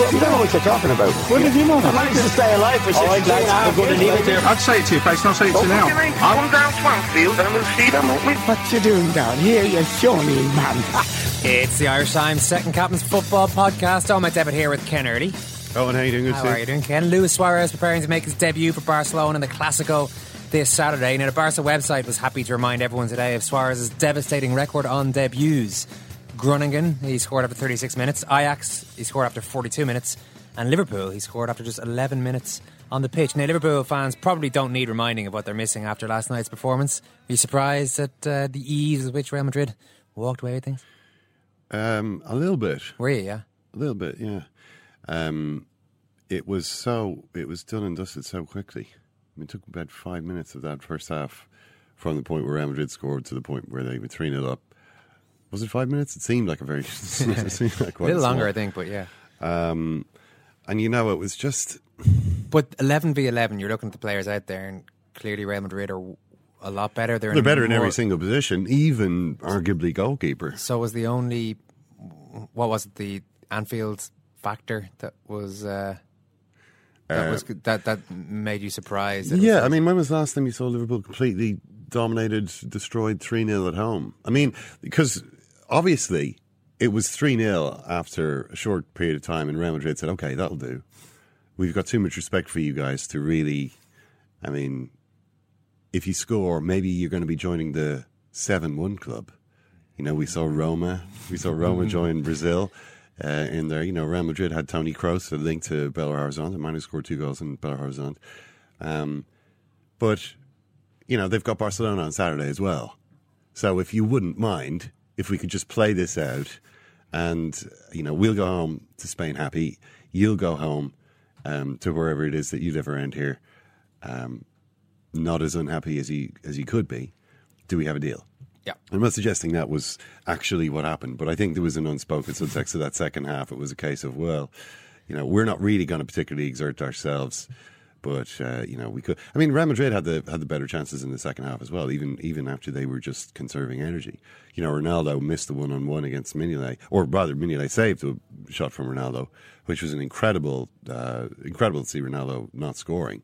You don't know what you're talking about. What did you know? I managed to stay alive for 62 and a half years. I'd say it to your face, not say it to you now. Come down Swansfield and we'll see them, won't we? What you doing down here, you shawny man? It's the Irish Times Second Captain's Football Podcast. Oh, my debut here with Ken Early. Oh, and how you doing? Good How are you doing, Ken? Luis Suarez preparing to make his debut for Barcelona in the Clasico this Saturday. Now, the Barca website was happy to remind everyone today of Suarez's devastating record on debuts. Groningen, he scored after 36 minutes. Ajax, he scored after 42 minutes. And Liverpool, he scored after just 11 minutes on the pitch. Now, Liverpool fans probably don't need reminding of what they're missing after last night's performance. Are you surprised at uh, the ease with which Real Madrid walked away with things? Um, a little bit. Were you, yeah? A little bit, yeah. Um, it was so it was done and dusted so quickly. I mean, it took about five minutes of that first half from the point where Real Madrid scored to the point where they were three 0 up. Was it five minutes? It seemed like a very it seemed like A little longer, I think, but yeah. Um, and you know, it was just But 11 v 11, you're looking at the players out there, and clearly Real Madrid are a lot better. They're, they're better in every single position, even arguably goalkeeper. So was the only, what was it, the Anfield factor that was. Uh, that Uh, was that that made you surprised. was Yeah, I mean, when was the last time you saw Liverpool completely dominated, destroyed 3 0 at home? I mean, because obviously it was 3 0 after a short period of time, and Real Madrid said, okay, that'll do. We've got too much respect for you guys to really, I mean, if you score, maybe you're going to be joining the 7 1 club. You know, we saw Roma, we saw Roma join Brazil. Uh, in there, you know, Real Madrid had Toni Kroos, a link to Belo Horizonte, a man who scored two goals in Belo Horizonte. Um, but you know they've got Barcelona on Saturday as well. So if you wouldn't mind, if we could just play this out, and you know we'll go home to Spain happy, you'll go home um, to wherever it is that you live around here, um, not as unhappy as you as you could be. Do we have a deal? Yeah. I'm not suggesting that was actually what happened, but I think there was an unspoken subtext to that second half. It was a case of, well, you know, we're not really going to particularly exert ourselves, but uh, you know, we could. I mean, Real Madrid had the had the better chances in the second half as well, even even after they were just conserving energy. You know, Ronaldo missed the one on one against Mignolet, or rather, Mignolet saved a shot from Ronaldo, which was an incredible, uh, incredible to see Ronaldo not scoring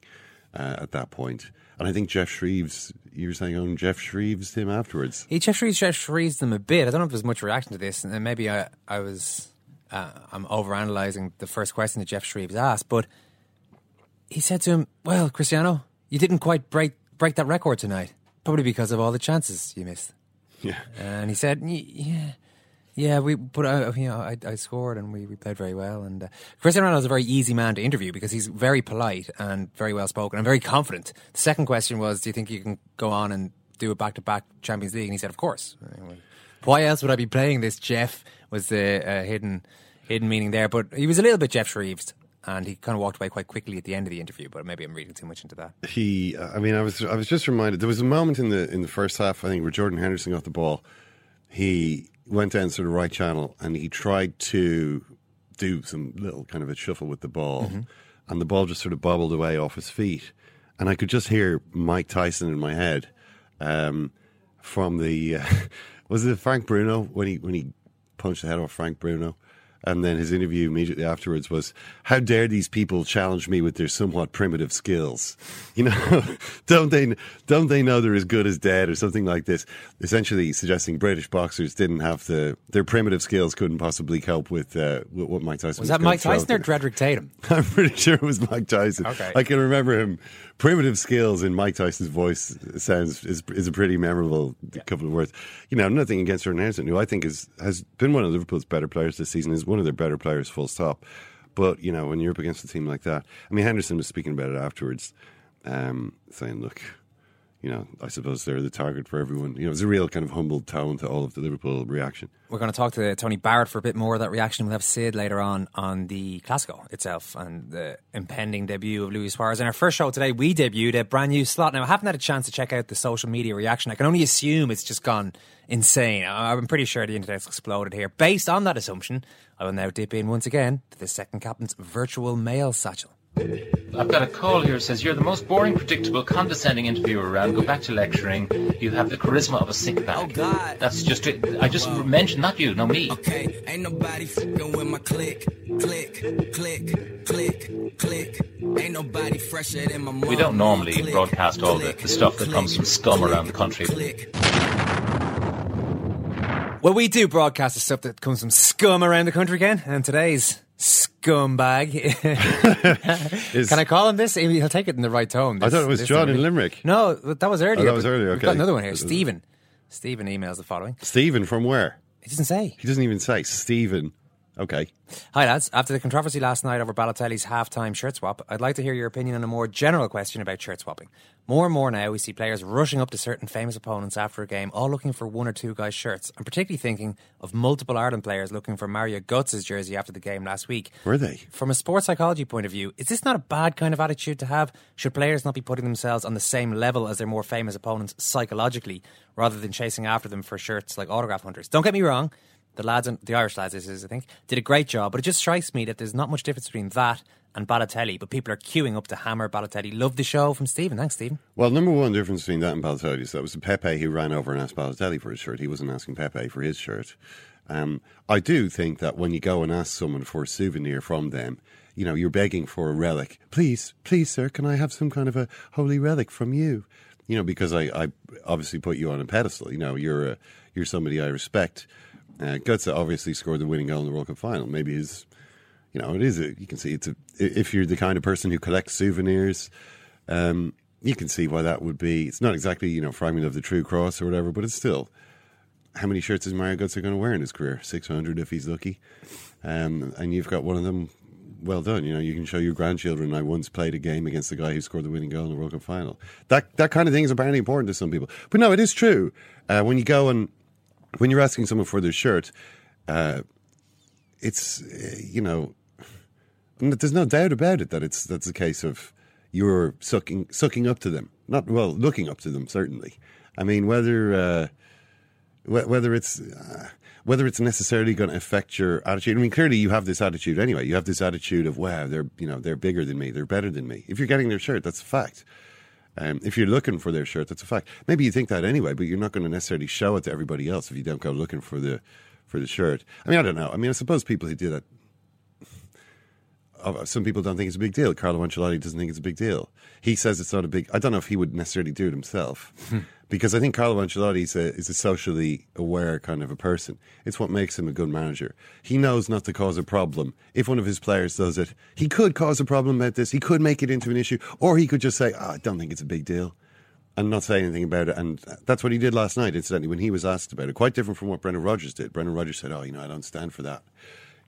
uh, at that point. And I think Geoff Shreeves, you were saying, oh, Geoff Shreeves him afterwards. He Geoff Shreeves, Geoff Shreeves them a bit. I don't know if there's much reaction to this, and maybe I, I was, uh, I'm overanalyzing the first question that Geoff Shreeves asked, but he said to him, "Well, Cristiano, you didn't quite break break that record tonight, probably because of all the chances you missed." Yeah. And he said, "Yeah, yeah, we, but I, you know, I, I scored and we, we played very well." And uh, Cristiano Ronaldo is a very easy man to interview because he's very polite and very well spoken and very confident. The second question was, "Do you think you can go on and do a back to back Champions League?" And he said, "Of course." Why else would I be playing this? Jeff was the uh, hidden hidden meaning there, but he was a little bit Geoff Shreeves. And he kind of walked away quite quickly at the end of the interview, but maybe I'm reading too much into that. He, I mean, I was, I was just reminded. There was a moment in the in the first half, I think, where Jordan Henderson got the ball. He went down to the right channel and he tried to do some little kind of a shuffle with the ball, and the ball just sort of bobbled away off his feet, and I could just hear Mike Tyson in my head um, from the uh, was it Frank Bruno when he when he punched the head off Frank Bruno. And then his interview immediately afterwards was, "How dare these people challenge me with their somewhat primitive skills? You know, don't they don't they know they're as good as dead or something like this?" Essentially, suggesting British boxers didn't have the their primitive skills couldn't possibly cope with, uh, with what Mike Tyson Was was that Mike Tyson or. Drederick Tatum? I'm pretty sure it was Mike Tyson. Okay. I can remember him. Primitive skills in Mike Tyson's voice sounds is, is a pretty memorable couple of words. You know, nothing against Henderson, who I think is has been one of Liverpool's better players this season. Is one of their better players, full stop. But you know, when you're up against a team like that, I mean, Henderson was speaking about it afterwards, um, saying, "Look." You know, I suppose they're the target for everyone. You know, it's a real kind of humbled tone to all of the Liverpool reaction. We're going to talk to Tony Barrett for a bit more of that reaction. We'll have Sid later on on the Classico itself and the impending debut of Luis Suarez. In our first show today, we debuted a brand new slot. Now, I haven't had a chance to check out the social media reaction. I can only assume it's just gone insane. I'm pretty sure the internet's exploded here. Based on that assumption, I will now dip in once again to the second captain's virtual mail satchel. I've got a call here that says you're the most boring, predictable, condescending interviewer around. Go back to lecturing. You have the charisma of a sick bag. Oh, God. That's just it. I just mentioned not you, no me. Okay, ain't nobody fucking with my click, click, click, click, click. Ain't nobody fresher than my mom. We don't normally Click, broadcast all the, click, the stuff that comes from scum click, around the country. Click. Well, we do broadcast the stuff that comes from scum around the country, Ken, and today's scumbag. Is- Can I call him this? He'll take it in the right tone. I thought it was John in Limerick. No, that was earlier. Oh, that was earlier, okay. another one here. Stephen. Stephen emails the following. Stephen from where? He doesn't say. He doesn't even say Stephen. Okay. Hi, lads. After the controversy last night over Balotelli's halftime shirt swap, I'd like to hear your opinion on a more general question about shirt swapping. More and more now, we see players rushing up to certain famous opponents after a game, all looking for one or two guys' shirts. I'm particularly thinking of multiple Ireland players looking for Mario Götze's jersey after the game last week. Were they? From a sports psychology point of view, is this not a bad kind of attitude to have? Should players not be putting themselves on the same level as their more famous opponents psychologically, rather than chasing after them for shirts like autograph hunters? Don't get me wrong, the lads, and the Irish lads, is, I think, did a great job, but it just strikes me that there's not much difference between that and Balotelli, but people are queuing up to hammer Balotelli. Love the show from Stephen. Thanks, Stephen. Well, number one difference between that and Balotelli is that it was Pepe who ran over and asked Balotelli for his shirt. He wasn't asking Pepe for his shirt. Um, I do think that when you go and ask someone for a souvenir from them, you know, you're begging for a relic. Please, please, sir, can I have some kind of a holy relic from you? You know, because I, I obviously put you on a pedestal. You know, you're a, you're somebody I respect. Uh, Götze obviously scored the winning goal in the World Cup final. Maybe his you know, it is. A, you can see it's a. If you're the kind of person who collects souvenirs, um, you can see why that would be. It's not exactly you know fragment of the true cross or whatever, but it's still. How many shirts is Mario Götze going to wear in his career? Six hundred if he's lucky, um, and you've got one of them. Well done. You know, you can show your grandchildren. I once played a game against the guy who scored the winning goal in the World Cup final. That that kind of thing is apparently important to some people. But no, it is true. Uh, when you go and when you're asking someone for their shirt, uh, it's uh, you know there's no doubt about it that it's that's a case of you're sucking sucking up to them, not well looking up to them. Certainly, I mean whether uh, wh- whether it's uh, whether it's necessarily going to affect your attitude. I mean, clearly you have this attitude anyway. You have this attitude of wow, they're you know they're bigger than me, they're better than me. If you're getting their shirt, that's a fact. Um, if you're looking for their shirt, that's a fact. Maybe you think that anyway, but you're not going to necessarily show it to everybody else if you don't go looking for the for the shirt. I mean, I don't know. I mean, I suppose people who do that uh, some people don't think it's a big deal. Carlo Ancelotti doesn't think it's a big deal. He says it's not a big. I don't know if he would necessarily do it himself, because I think Carlo Ancelotti is a, is a socially aware kind of a person. It's what makes him a good manager. He knows not to cause a problem. If one of his players does it, he could cause a problem about this. He could make it into an issue, or he could just say, oh, "I don't think it's a big deal." And not say anything about it, and that's what he did last night. Incidentally, when he was asked about it, quite different from what Brendan Rodgers did. Brendan Rodgers said, "Oh, you know, I don't stand for that.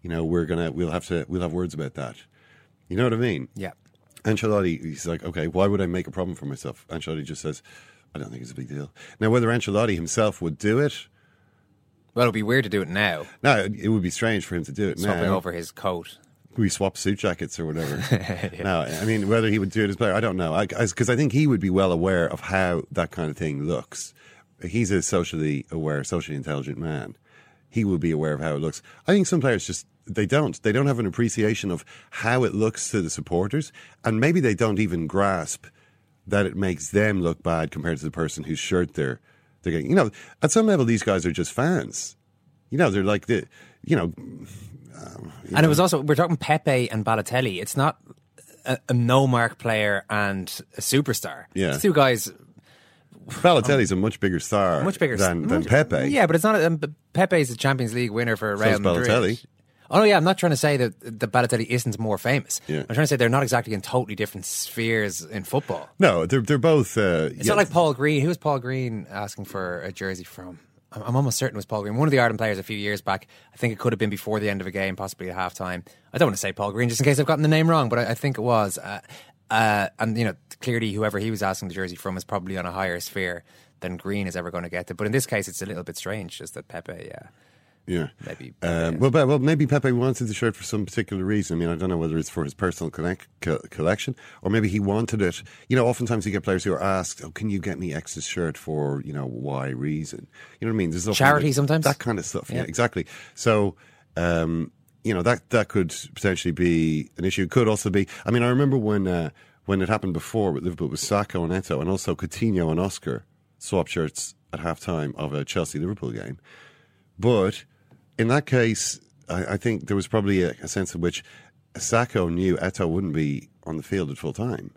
You know, we're gonna, we'll have to, we'll have words about that." You know what I mean? Yeah. Ancelotti, he's like, okay, why would I make a problem for myself? Ancelotti just says, I don't think it's a big deal. Now, whether Ancelotti himself would do it, Well, it'd be weird to do it now, no, it would be strange for him to do it swapping now. over his coat. We swap suit jackets or whatever. No, I mean, whether he would do it as player, I don't know. Because I, think he would be well aware of how that kind of thing looks. He's a socially aware, socially intelligent man. He will be aware of how it looks. I think some players just they don't. They don't have an appreciation of how it looks to the supporters, and maybe they don't even grasp that it makes them look bad compared to the person whose shirt they're they're getting. You know, at some level, these guys are just fans. You know, they're like the, you know, And it was also we're talking Pepe and Balotelli. It's not a, a no mark player and a superstar. Yeah. Two guys Balotelli's a much bigger star, much bigger than, than much- Pepe. Yeah, but it's not. Um, Pepe is a Champions League winner for So Real is Madrid. Balotelli. Oh yeah, I'm not trying to say that the Balotelli isn't more famous. Yeah. I'm trying to say they're not exactly in totally different spheres in football. No, they're they're both. Uh, It's not like Paul Green. Who was Paul Green asking for a jersey from? I'm I'm almost certain it was Paul Green, one of the Ireland players a few years back. I think it could have been before the end of a game, possibly at halftime. I don't want to say Paul Green just in case I've gotten the name wrong, but I, I think it was. Uh, uh, and, you know, clearly whoever he was asking the jersey from is probably on a higher sphere than Green is ever going to get to. But in this case, it's a little bit strange just that Pepe, yeah. Yeah. Maybe Um, well, but, well, maybe Pepe wanted the shirt for some particular reason. I mean, I don't know whether it's for his personal connect, co- collection or maybe he wanted it. You know, oftentimes you get players who are asked, "Oh, can you get me X's shirt for you know Y reason?" You know what I mean? There's Charity sometimes? that kind of stuff. Yeah, Yeah. exactly. So. Um, you know that that could potentially be an issue. It could also be. I mean, I remember when uh, when it happened before with Liverpool with Sakho and Eto'o, and also Coutinho and Oscar swapped shirts at halftime of a Chelsea Liverpool game. But in that case, I, I think there was probably a, a sense in which Sakho knew Eto'o wouldn't be on the field at full time,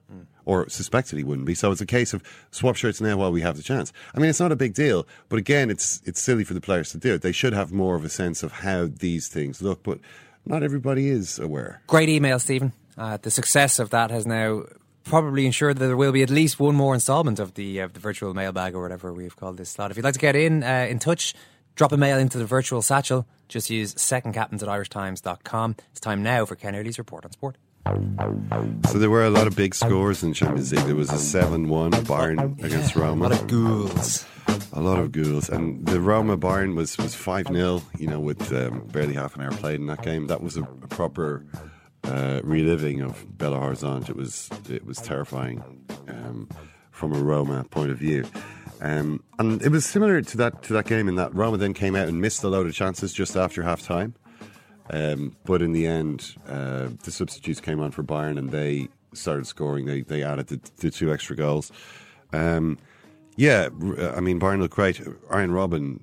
or suspected he wouldn't be. So it's a case of swap shirts now while we have the chance. I mean, it's not a big deal, but again, it's it's silly for the players to do it. They should have more of a sense of how these things look, but not everybody is aware. Great email, Stephen. Uh, the success of that has now probably ensured that there will be at least one more instalment of the of the virtual mailbag or whatever we've called this slot. If you'd like to get in uh, in touch, drop a mail into the virtual satchel. Just use secondcaptains at irishtimes.com. It's time now for Ken Early's report on sport. So there were a lot of big scores in Champions League. There was a seven-one Bayern against Roma. A lot of ghouls. A lot of ghouls. And the Roma Bayern was was five 0 You know, with um, barely half an hour played in that game. That was a, a proper uh, reliving of Belo Horizonte. It was it was terrifying um, from a Roma point of view. Um, and it was similar to that to that game in that Roma then came out and missed a load of chances just after half time. Um, but in the end, uh, the substitutes came on for Bayern and they started scoring. They they added the, the two extra goals. Um, yeah, I mean Bayern looked great. Arjen Robben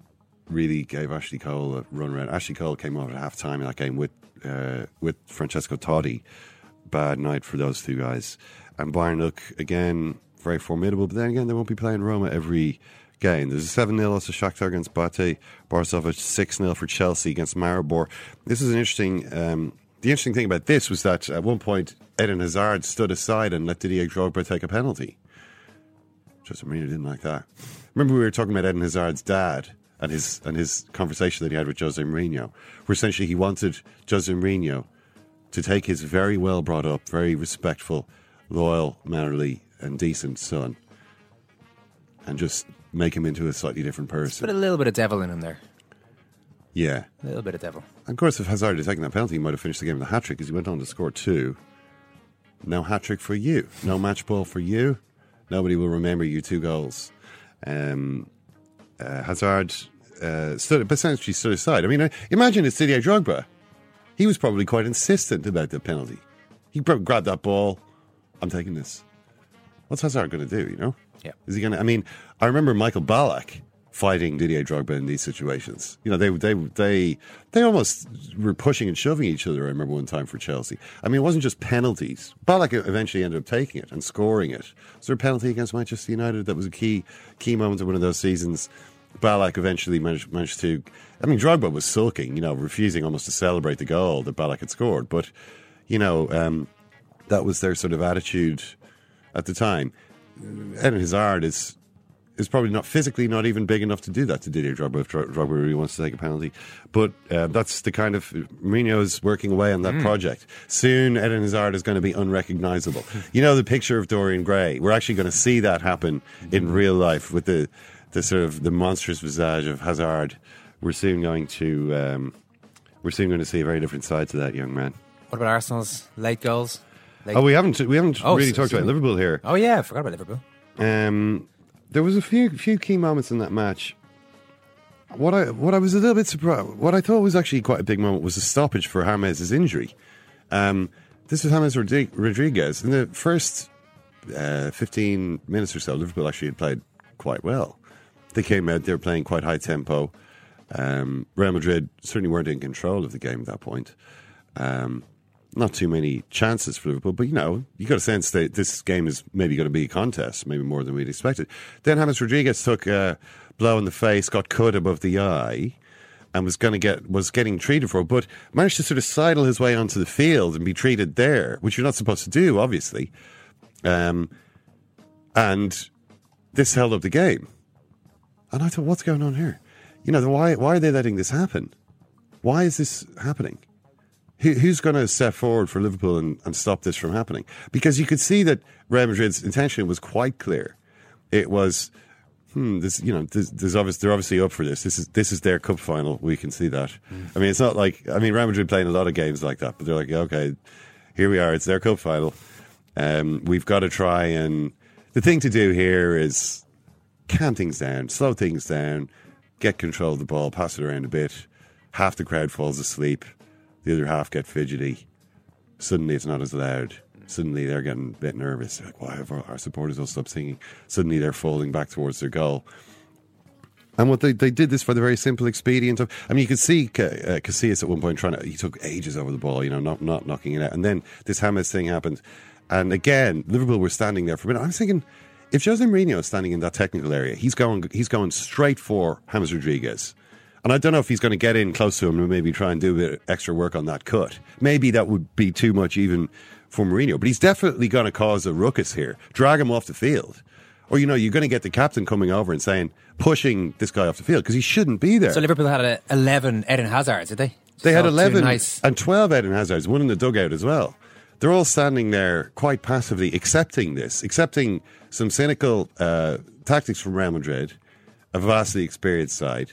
really gave Ashley Cole a run around. Ashley Cole came off at half time in that game with uh, with Francesco Totti. Bad night for those two guys. And Bayern look again very formidable, but then again they won't be playing Roma every game. There's a 7 0 loss to Shakhtar against Bate, Borisov 6 0 for Chelsea against Maribor. This is an interesting. Um, the interesting thing about this was that at one point Eden Hazard stood aside and let Didier Drogba take a penalty. Jose Mourinho didn't like that. Remember we were talking about Eden Hazard's dad and his and his conversation that he had with Jose Mourinho, where essentially he wanted Jose Mourinho to take his very well brought up, very respectful, loyal, mannerly, and decent son and just make him into a slightly different person. Put a little bit of devil in him there. Yeah. A little bit of devil. And of course, if Hazard had taken that penalty, he might have finished the game with a hat trick because he went on to score two. No hat trick for you. No match ball for you. Nobody will remember you two goals. Um, uh, Hazard uh, stood, essentially stood aside. I mean, uh, imagine it's Didier Drogba. He was probably quite insistent about the penalty. He grabbed that ball. I'm taking this. What's Hazard going to do? You know? Yeah. Is he going to? I mean, I remember Michael Ballack fighting Didier Drogba in these situations. You know, they they they they almost were pushing and shoving each other. I remember one time for Chelsea. I mean, it wasn't just penalties. Ballack eventually ended up taking it and scoring it. Was there a penalty against Manchester United that was a key key moment of one of those seasons? Ballack eventually managed, managed to. I mean, Drogba was sulking, you know, refusing almost to celebrate the goal that Ballack had scored. But, you know, um, that was their sort of attitude at the time. Eden Hazard is is probably not physically not even big enough to do that to Didier Drogba if Dro- Drogba really wants to take a penalty. But uh, that's the kind of Mourinho is working away on that project. Soon, Eden Hazard is going to be unrecognizable. you know the picture of Dorian Gray. We're actually going to see that happen in real life with the the sort of the monstrous visage of Hazard. We're soon going to um, we're soon going to see a very different side to that young man. What about Arsenal's late goals? Late- Oh, we haven't we haven't Oh, really so- talked so- about Liverpool here. Oh, yeah, I forgot about Liverpool. Um, there was a few few key moments in that match. What I what I was a little bit surprised. What I thought was actually quite a big moment was the stoppage for James's injury. Um, this was James Rodriguez in the first uh, fifteen minutes or so. Liverpool actually had played quite well. They came out. They were playing quite high tempo. Um, Real Madrid certainly weren't in control of the game at that point. Um, not too many chances for Liverpool, but you know, you got a sense that this game is maybe going to be a contest, maybe more than we'd expected. Then James Rodriguez took a blow in the face, got cut above the eye, and was going to get was getting treated for, it, but managed to sort of sidle his way onto the field and be treated there, which you're not supposed to do, obviously. Um, and this held up the game. And I thought, what's going on here? You know, why why are they letting this happen? Why is this happening? Who, who's going to step forward for Liverpool and, and stop this from happening? Because you could see that Real Madrid's intention was quite clear. It was, hmm, this, you know, this, there's obvious, they're obviously up for this. This is this is their cup final. We can see that. I mean, it's not like I mean, Real Madrid playing a lot of games like that, but they're like, okay, here we are. It's their cup final. Um, we've got to try and the thing to do here is calm things down, slow things down, get control of the ball, pass it around a bit. Half the crowd falls asleep, the other half get fidgety. Suddenly it's not as loud. Suddenly they're getting a bit nervous. They're like, why have our, supporters all stopped singing? Suddenly they're falling back towards their goal. And what they, they did this for the very simple expedient of, I mean, you could see uh, Casillas at one point trying to, he took ages over the ball, you know, not, not knocking it out. And then this James thing happened. And again, Liverpool were standing there for a minute. I was thinking, if Jose Mourinho is standing in that technical area, he's going, he's going straight for James Rodriguez. And I don't know if he's going to get in close to him and maybe try and do a bit of extra work on that cut. Maybe that would be too much even for Mourinho. But he's definitely going to cause a ruckus here, drag him off the field. Or, you know, you're going to get the captain coming over and saying, pushing this guy off the field because he shouldn't be there. So Liverpool had a 11 Eden Hazards, did they? They had So two 11 Nice. and 12 Eden Hazards, one in the dugout as well. They're all standing there quite passively accepting this, accepting some cynical uh, tactics from Real Madrid, a vastly experienced side.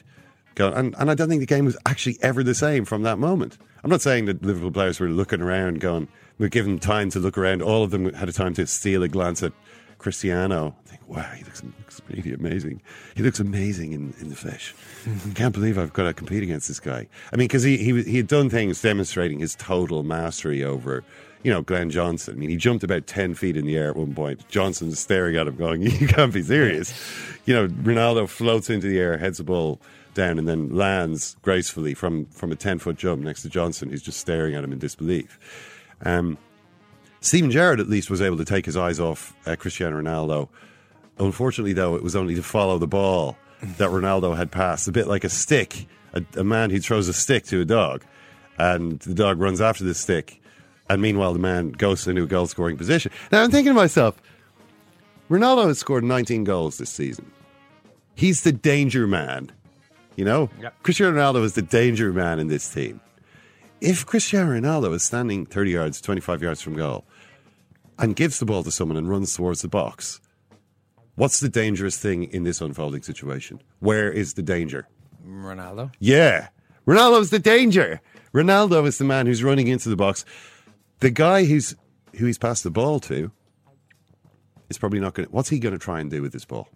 Going, and, and I don't think the game was actually ever the same from that moment. I'm not saying that Liverpool players were looking around, going, we are given time to look around. All of them had a time to steal a glance at Cristiano. I think, wow, he looks, looks really amazing. He looks amazing in, in the flesh. I can't believe I've got to compete against this guy. I mean, because he, he, he had done things demonstrating his total mastery over, you know, Glenn Johnson. I mean, he jumped about 10 feet in the air at one point. Johnson was staring at him going, you can't be serious. You know, Ronaldo floats into the air, heads the ball down, and then lands gracefully from, from a 10 foot jump next to Johnson, who's just staring at him in disbelief. Um, Steven Gerrard at least was able to take his eyes off uh, Cristiano Ronaldo. Unfortunately, though, it was only to follow the ball that Ronaldo had passed, a bit like a stick, a, a man who throws a stick to a dog, and the dog runs after the stick, and meanwhile the man goes into a goal scoring position. Now I'm thinking to myself, Ronaldo has scored 19 goals this season. He's the danger man, you know. Cristiano Ronaldo is the danger man in this team. If Cristiano Ronaldo is standing 30 yards, 25 yards from goal, and gives the ball to someone and runs towards the box, what's the dangerous thing in this unfolding situation? Where is the danger? Ronaldo. Yeah. Ronaldo's the danger. Ronaldo is the man who's running into the box. The guy who's who he's passed the ball to is probably not going to. What's he going to try and do with this ball?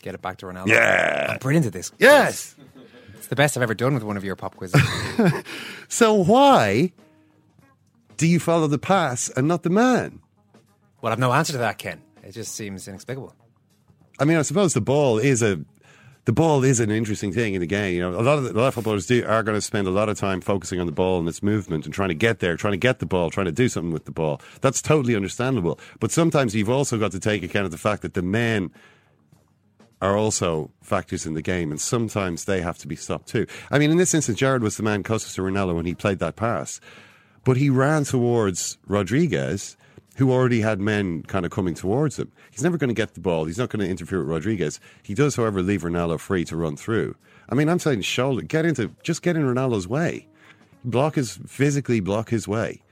Get it back to Ronaldo. Yeah. I'm brilliant at this. Yes. It's the best I've ever done with one of your pop quizzes. So why do you follow the pass and not the man? well, I've no answer to that, Ken. It just seems inexplicable. I mean, I suppose the ball is a the ball is an interesting thing in the game. You know, a lot of the, a lot of footballers do are going to spend a lot of time focusing on the ball and its movement and trying to get there, trying to get the ball, trying to do something with the ball. That's totally understandable. But sometimes you've also got to take account of the fact that the men are also factors in the game, and sometimes they have to be stopped too. I mean, in this instance, Gerrard was the man closest to Ronaldo when he played that pass, but he ran towards Rodriguez, who already had men kind of coming towards him. He's never going to get the ball. He's not going to interfere with Rodriguez. He does, however, leave Ronaldo free to run through. I mean, I'm saying shoulder, get into, just get in Ronaldo's way, block his physically block his way.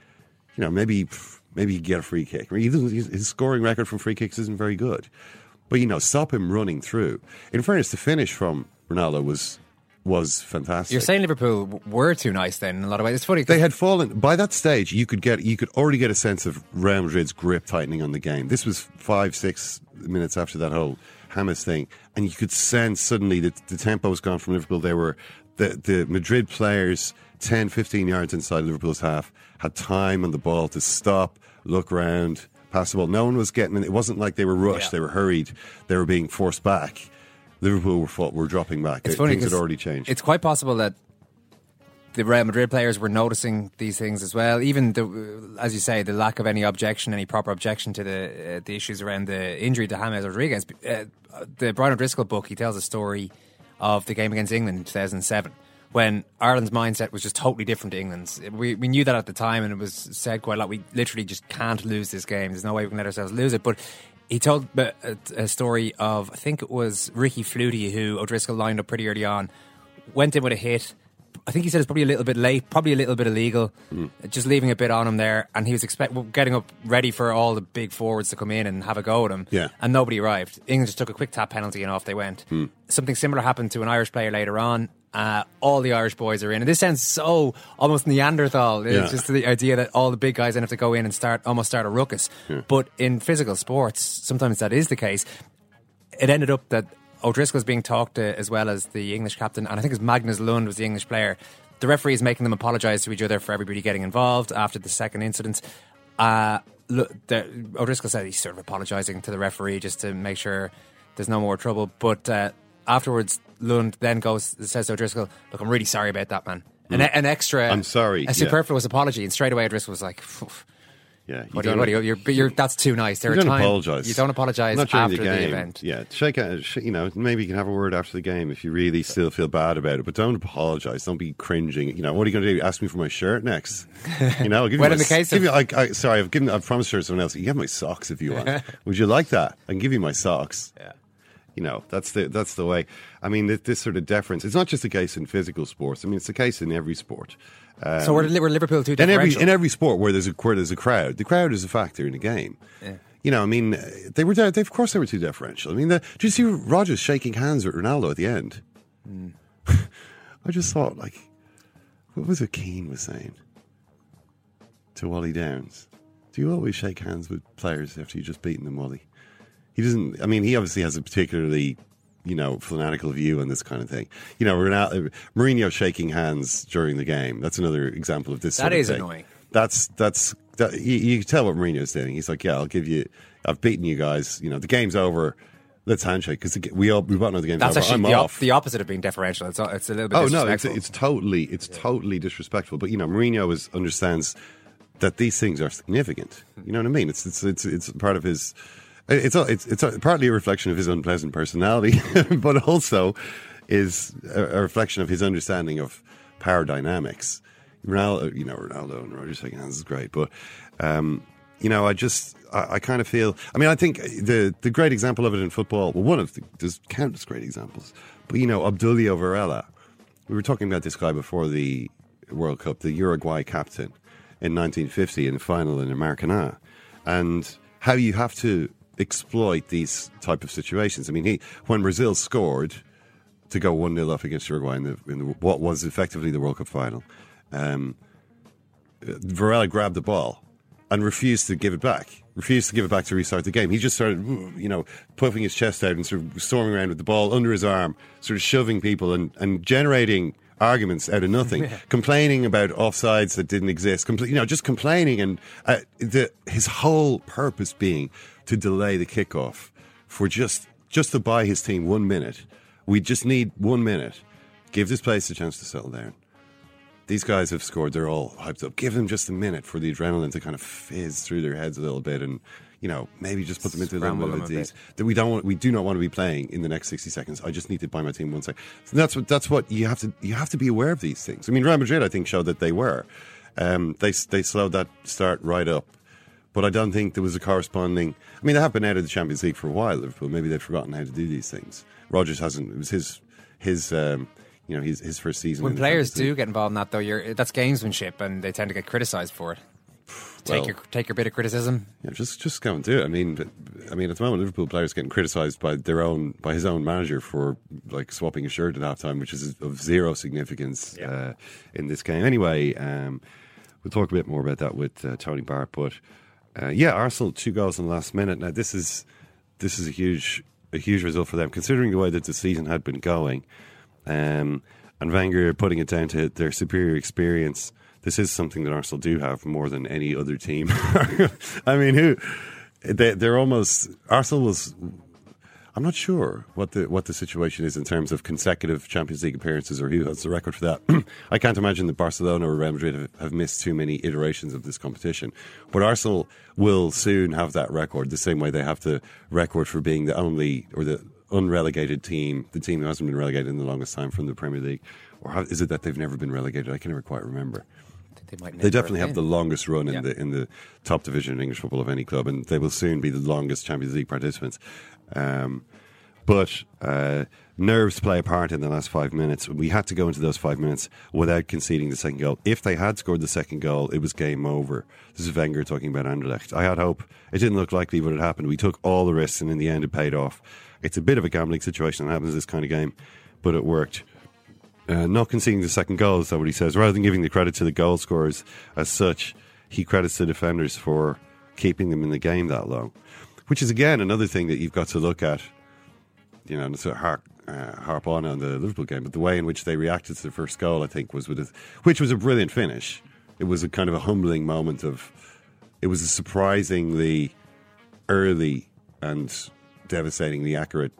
You know, maybe maybe he get a free kick. His scoring record from free kicks isn't very good, but you know, stop him running through. In fairness, the finish from Ronaldo was was fantastic. You're saying Liverpool were too nice then in a lot of ways. It's funny. They had fallen by that stage. You could get, you could already get a sense of Real Madrid's grip tightening on the game. This was five, six minutes after that whole James thing, and you could sense suddenly that the tempo was gone from Liverpool. They were the the Madrid players 10, 15 yards inside Liverpool's half had time on the ball to stop, look round, pass the ball. No one was getting. It wasn't like they were rushed. They were hurried. They were being forced back. Liverpool were fought, were dropping back. It's Uh, funny Things had already changed. It's quite possible that the Real Madrid players were noticing these things as well. Even the, as you say, the lack of any objection, any proper objection to the uh, the issues around the injury to James Rodriguez. Uh, the Brian O'Driscoll book, he tells a story of the game against England in 2007 when Ireland's mindset was just totally different to England's. We, we knew that at the time, and it was said quite a lot. We literally just can't lose this game. There's no way we can let ourselves lose it. But he told a, a story of, I think it was Riki Flutey, who O'Driscoll lined up pretty early on, went in with a hit. I think he said it's probably a little bit late, probably a little bit illegal, just leaving a bit on him there. And he was expect getting up ready for all the big forwards to come in and have a go at him. Yeah. And nobody arrived. England just took a quick tap penalty and off they went. Something similar happened to an Irish player later on. Uh, all the Irish boys are in. And this sounds so almost Neanderthal. It's Yeah. just the idea that all the big guys then have to go in and start almost start a ruckus. But in physical sports, sometimes that is the case it ended up that O'Driscoll was being talked to as well as the English captain, and I think it was Magnus Lund was the English player. The referee is making them apologise to each other for everybody getting involved after the second incident. Uh, look, the, O'Driscoll said he's sort of apologising to the referee just to make sure there's no more trouble. But uh, afterwards, Lund then goes says to O'Driscoll, "Look, I'm really sorry about that, man." An, an extra. I'm sorry, a yeah. superfluous apology, and straight away O'Driscoll was like. "Phew, yeah, you What do you, what do you, you're, but you're, that's too nice. There you are don't times- apologise. You don't Not during after the the, game. event. Yeah, shake, a- sh- you know, maybe you can have a word after the game if you really still feel bad about it. But don't apologise. Don't be cringing. You know, what are you going to do? Ask me for my shirt next? You know, I'll give Well, you in my, the case give of- you, I, I, sorry, I've given. I've promised her to someone else. You have my socks if you want. Would you like that? I can give you my socks. Yeah. You know, that's the that's the way. I mean, this, this sort of deference. It's not just a case in physical sports. I mean, it's the case in every sport. Um, So we're, we're Liverpool too in every in every sport where there's a where there's a crowd, the crowd is a factor in a game. You know, I mean, they were they, of course, they were too deferential. I mean, the, did you see Rodgers shaking hands with Ronaldo at the end? I just thought, like, what was it Keane was saying to Wally Downes? Do you always shake hands with players after you just beaten them, Wally? He doesn't. I mean, he obviously has a particularly, you know, fanatical view on this kind of thing. You know, Ronaldo, Mourinho shaking hands during the game. That's another example of this. That sort of is thing. annoying. That's that's that, you, you can tell what Mourinho's doing. He's like, yeah, I'll give you. I've beaten you guys. You know, the game's over. Let's handshake because we all we both know the game's That's over. actually I'm the, op- off. the opposite of being deferential. It's, it's a little bit Oh no, it's, it's totally it's totally disrespectful. But you know, Mourinho is, understands that these things are significant. You know what I mean? It's it's it's it's part of his. It's a, it's it's a, partly a reflection of his unpleasant personality, but also is a, a reflection of his understanding of power dynamics. Ronaldo, you know, Ronaldo and Roger shaking hands is great, but um, you know, I just I, I kind of feel. I mean, I think the the great example of it in football. Well, one of the, there's countless great examples, but you know, Obdulio Varela. We were talking about this guy before the World Cup, the Uruguay captain in 1950 in the final in the Maracana, and how you have to exploit these type of situations. I mean, he when Brazil scored to go one 0 up against Uruguay in, the, in the, what was effectively the World Cup final, um, Varela grabbed the ball and refused to give it back. Refused to give it back to restart the game. He just started, you know, puffing his chest out and sort of storming around with the ball under his arm, sort of shoving people and, and generating arguments out of nothing, complaining about offsides that didn't exist, compl- you know, just complaining. And uh, the, his whole purpose being to delay the kickoff for just just to buy his team one minute. We just need one minute. Give this place a chance to settle down. These guys have scored. They're all hyped up. Give them just a minute for the adrenaline to kind of fizz through their heads a little bit, and you know maybe just put them into a little Scramble bit of these that we don't want. We do not want to be playing in the next sixty seconds. I just need to buy my team one second. So that's what that's what you have to you have to be aware of these things. I mean, Real Madrid I think showed that they were. Um, they they slowed that start right up. But I don't think there was a corresponding. I mean, they have been out of the Champions League for a while, Liverpool. Maybe they've forgotten how to do these things. Rodgers hasn't. It was his, his, um, you know, his, his first season. when players do get involved in that, though, you're, that's gamesmanship, and they tend to get criticised for it. Take Well- your take your bit of criticism. Yeah, just just go and do it. I mean, but, I mean, at the moment, Liverpool players getting criticised by their own by his own manager for like swapping a shirt at halftime, which is of zero significance uh, in this game. Anyway, um, we'll talk a bit more about that with uh, Tony Barrett. But uh, yeah, Arsenal two goals in the last minute. Now this is this is a huge a huge result for them, considering the way that the season had been going, um, and Wenger putting it down to their superior experience. This is something that Arsenal do have more than any other team. I mean, who they, they're almost Arsenal was. I'm not sure what the what the situation is in terms of consecutive Champions League appearances or who has the record for that. I can't imagine that Barcelona or Real Madrid have, have missed too many iterations of this competition. But Arsenal will soon have that record, the same way they have the record for being the only or the unrelegated team, the team who hasn't been relegated in the longest time from the Premier League. Or is it that they've never been relegated? I can never quite remember. They, might They definitely have the longest run in Yeah. the in the top division in English football of any club, and they will soon be the longest Champions League participants. Um, but uh, nerves play a part in the last five minutes. We had to go into those five minutes without conceding the second goal. If they had scored the second goal, it was game over. This is Wenger talking about Anderlecht. I had hope. It didn't look likely, but it happened. We took all the risks, and in the end, it paid off. It's a bit of a gambling situation that happens in this kind of game, but it worked. Uh, not conceding the second goal is that what he says. Rather than giving the credit to the goal scorers as such, he credits the defenders for keeping them in the game that long. Which is again another thing that you've got to look at. You know, and sort of harp, uh, harp on on the Liverpool game, but the way in which they reacted to the first goal, I think, was with a, which was a brilliant finish. It was a kind of a humbling moment of. It was a surprisingly early and devastatingly accurate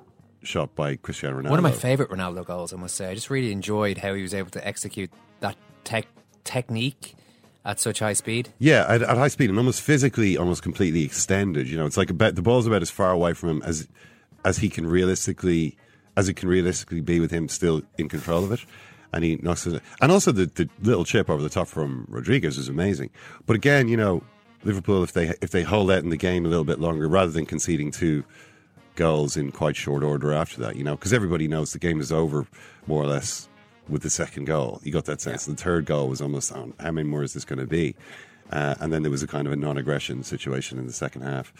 shot by Cristiano Ronaldo. One of my favourite Ronaldo goals, I must say. I just really enjoyed how he was able to execute that tech technique at such high speed. Yeah, at, at high speed and almost physically, almost completely extended. You know, it's like about the ball's about as far away from him as as he can realistically as it can realistically be with him still in control of it. And he knocks it. And also the, the little chip over the top from Rodriguez is amazing. But again, you know, Liverpool if they if they hold out in the game a little bit longer rather than conceding two goals in quite short order after that, you know, because everybody knows the game is over more or less with the second goal. You got that sense. The third goal was almost on how many more is this going to be? Uh, and then there was a kind of a non-aggression situation in the second half.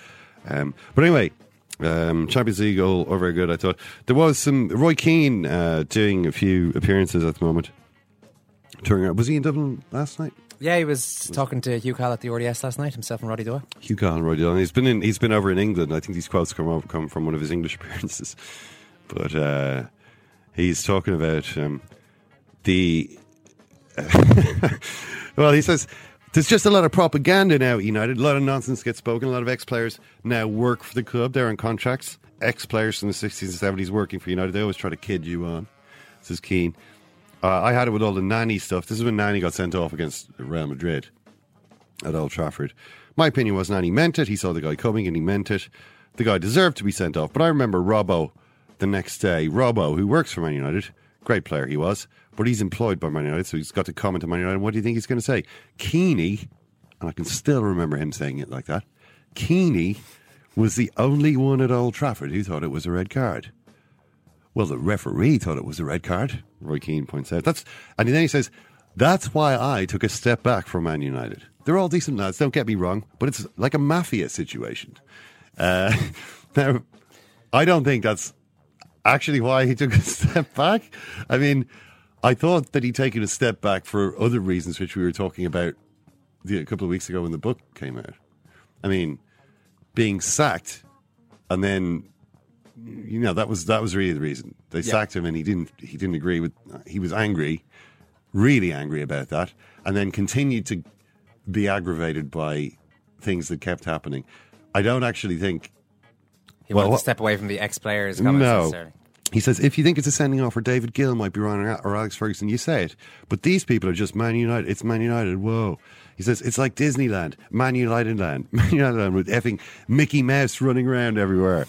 Um, but anyway, um, Champions League goal, all very good. I thought there was some Roy Keane uh, doing a few appearances at the moment. Touring around. Was he in Dublin last night? Yeah, he was talking to Hugh Cal at the RDS last night, himself and Roddy Doyle. Hugh Conroy Dillon. He's been in. He's been over in England. I think these quotes come over, come from one of his English appearances. But uh, he's talking about um, the. well, he says there's just a lot of propaganda now United. A lot of nonsense gets spoken. A lot of ex-players now work for the club. They're on contracts. Ex-players from the 60s and 70s working for United. They always try to kid you on. This is Keane. Uh, I had it with all the Nani stuff. This is when Nani got sent off against Real Madrid at Old Trafford. My opinion was Nani meant it. He saw the guy coming and he meant it. The guy deserved to be sent off. But I remember Robbo the next day. Robbo, who works for Man United, great player he was, but he's employed by Man United, so he's got to comment on Man United. What do you think he's going to say? Keeney, and I can still remember him saying it like that. Keeney was the only one at Old Trafford who thought it was a red card. Well, the referee thought it was a red card. Roy Keane points out that's, and then he says, "That's why I took a step back from Man United. They're all decent lads. Don't get me wrong, but it's like a mafia situation." Uh, now, I don't think that's actually why he took a step back. I mean, I thought that he'd taken a step back for other reasons, which we were talking about a couple of weeks ago when the book came out. I mean, being sacked and then you know that was that was really the reason they Yeah. sacked him and he didn't he didn't agree with he was angry really angry about that and then continued to be aggravated by things that kept happening i don't actually think He Well, wanted to step away from the ex-players. comments no. He says, if you think it's a sending off or David Gill might be wrong or Alex Ferguson, you say it. But these people are just Man United. It's Man United. Whoa. He says, it's like Disneyland, Man United land, Man United land with effing Mickey Mouse running around everywhere.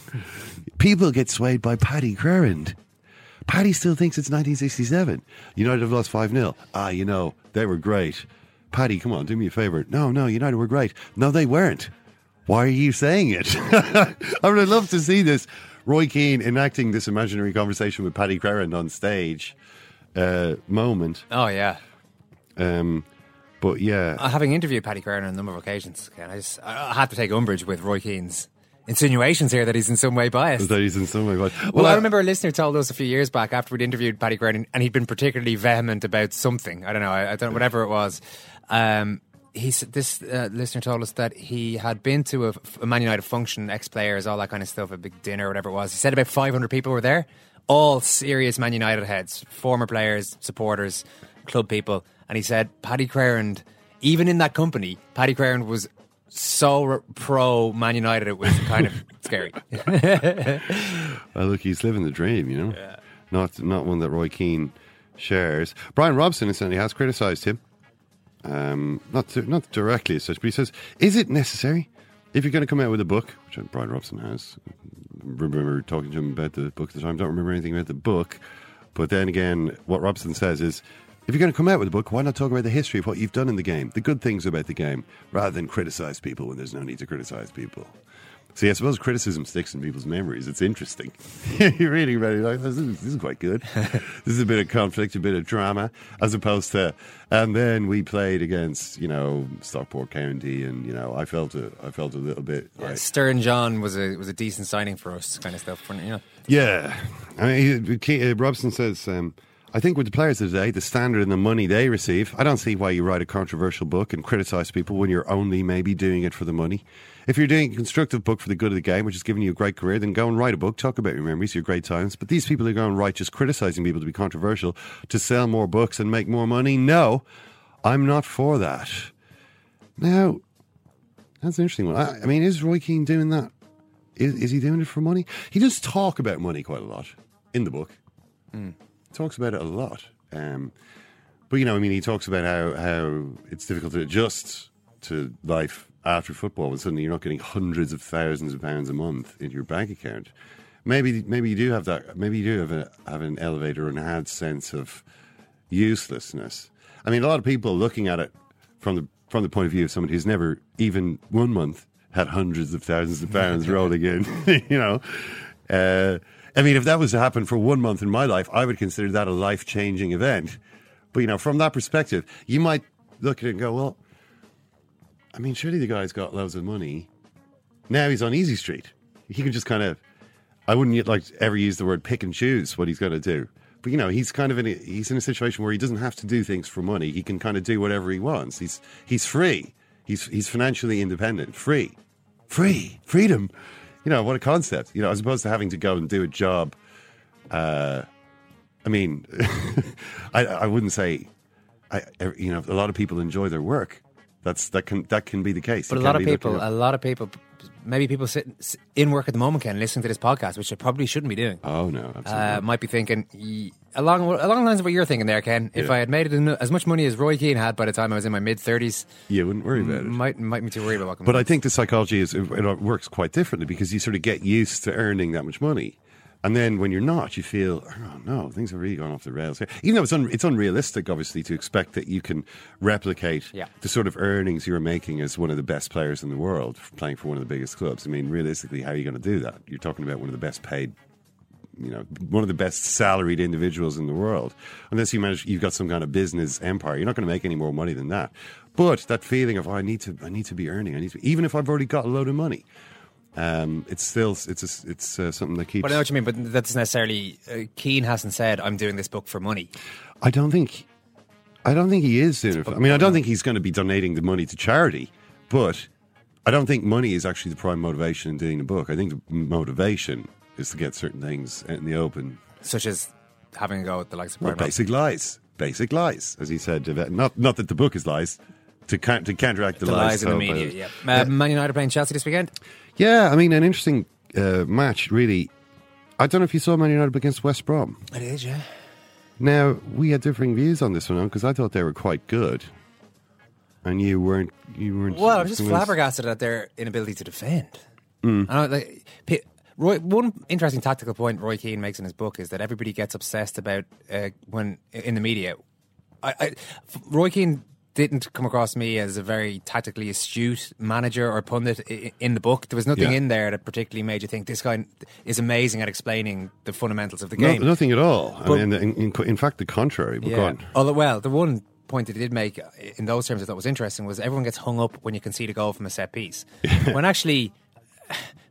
People get swayed by Paddy Crerand. Paddy still thinks it's 1967. United have lost 5 0. Ah, you know, they were great. Paddy, come on, do me a favour. No, no, United were great. No, they weren't. Why are you saying it? I would love to see this. Roy Keane enacting this imaginary conversation with Paddy Crerand on stage uh, moment. Oh yeah. Um, but yeah, Uh, having interviewed Paddy Crerand on a number of occasions, I just I I had to take umbrage with Roy Keane's insinuations here that he's in some way biased. that he's in some way. But, Well, I remember a listener told us a few years back after we'd interviewed Paddy Crerand, and he'd been particularly vehement about something. I don't know, I, I don't whatever it was. Um, he s- this uh, listener told us that he had been to a, a Man United function, ex players, all that kind of stuff, a big dinner, whatever it was. He said about 500 people were there, all serious Man United heads, former players, supporters, club people, and he said Paddy Crerand, even in that company, Paddy Crerand was so r- pro Man United, it was kind of scary. Well, look, he's living the dream, you know. Not not one that Roy Keane shares. Brian Robson incidentally has criticised him, um, not to, not directly as such, but he says, "Is it necessary if you're going to come out with a book?" Which Brian Robson has. Remember talking to him about the book at the time. Don't remember anything about the book, but then again, what Robson says is. If you're going to come out with a book, why not talk about the history of what you've done in the game, the good things about the game, rather than criticize people when there's no need to criticize people? See, I suppose criticism sticks in people's memories. It's interesting. You're reading about it, like, this is, this is quite good. this is a bit of conflict, a bit of drama, as opposed to, and then we played against, you know, Stockport County, and you know, I felt a, I felt a little bit. Yeah, like, Stern John was a was a decent signing for us, kind of stuff. You know, yeah, I mean, he, uh, Robson says, um, I think with the players of today, the standard and the money they receive, I don't see why you write a controversial book and criticize people when you're only maybe doing it for the money. If you're doing a constructive book for the good of the game, which is giving you a great career, then go and write a book, talk about your memories, your great times. But these people who go and write just criticizing people to be controversial, to sell more books and make more money, no, I'm not for that. Now, that's an interesting one. I, I mean, is Roy Keane doing that? Is, is he doing it for money? He does talk about money quite a lot in the book. Hmm. Talks about it a lot. Um, but you know, I mean, he talks about how how it's difficult to adjust to life after football, and suddenly you're not getting hundreds of thousands of pounds a month in your bank account. Maybe maybe you do have that. Maybe you do have a have an elevator enhanced sense of uselessness. I mean, a lot of people looking at it from the from the point of view of someone who's never even one month had hundreds of thousands of pounds rolling in. you know, uh, I mean, if that was to happen for one month in my life, I would consider that a life changing event. But you know, from that perspective, you might look at it and go, well, I mean, surely the guy's got loads of money. Now he's on Easy Street. He can just kind of. I wouldn't like ever use the word pick and choose what he's going to do. But you know, he's kind of in a, he's in a situation where he doesn't have to do things for money. He can kind of do whatever he wants. He's he's free. He's he's financially independent, free, free, freedom. You know what a concept. You know, as opposed to having to go and do a job. Uh, I mean, I I wouldn't say, I you know, a lot of people enjoy their work. That's that can that can be the case. but You a lot of people, a lot of people, maybe people sitting in work at the moment can listening to this podcast, which they probably shouldn't be doing. Oh no, absolutely. Uh, might be thinking along along the lines of what you're thinking there, Ken. If Yeah. I had made it as much money as Roy Keane had by the time I was in my mid thirties, you wouldn't worry about it. might might be too worried about. What But I think the psychology is it it works quite differently because you sort of get used to earning that much money. And then when you're not, you feel, oh no, things have really gone off the rails here. Even though it's, un- it's unrealistic, obviously, to expect that you can replicate Yeah. the sort of earnings you're making as one of the best players in the world, playing for one of the biggest clubs. I mean, realistically, how are you going to do that? You're talking about one of the best paid you know, one of the best salaried individuals in the world. Unless you manage, you've got some kind of business empire, you're not going to make any more money than that. But that feeling of, oh, I need to, I need to be earning, I need to, even if I've already got a load of money, um, it's still, it's, a, it's uh, something that keeps. But I know what you mean. But that's necessarily uh, Keane hasn't said I'm doing this book for money. I don't think, I don't think he is doing it. for- I mean, I don't think he's going to be donating the money to charity, but I don't think money is actually the prime motivation in doing the book. I think the motivation is to get certain things out in the open such as having a go at the likes of Well, basic lies, basic lies, as he said. Not not that the book is lies, to to counteract the, the lies in the media. Yeah. Uh, Man United playing Chelsea this weekend. Yeah, I mean, an interesting uh, match, really. I don't know if you saw Man United against West Brom. It is, yeah. Now we had differing views on this one because I thought they were quite good, and you weren't. You weren't. Well, I'm just convinced. flabbergasted at their inability to defend. Mm. I know, like, Roy, one interesting tactical point Roy Keane makes in his book is that everybody gets obsessed about uh, when in the media. I, I, Roy Keane didn't come across me as a very tactically astute manager or pundit in the book. There was nothing Yeah. in there that particularly made you think this guy is amazing at explaining the fundamentals of the No, game. nothing at all. But- I mean, in, in, in fact, the contrary. But on. Although, well, the one point that he did make in those terms I thought was interesting was everyone gets hung up when you concede a goal from a set piece. when actually,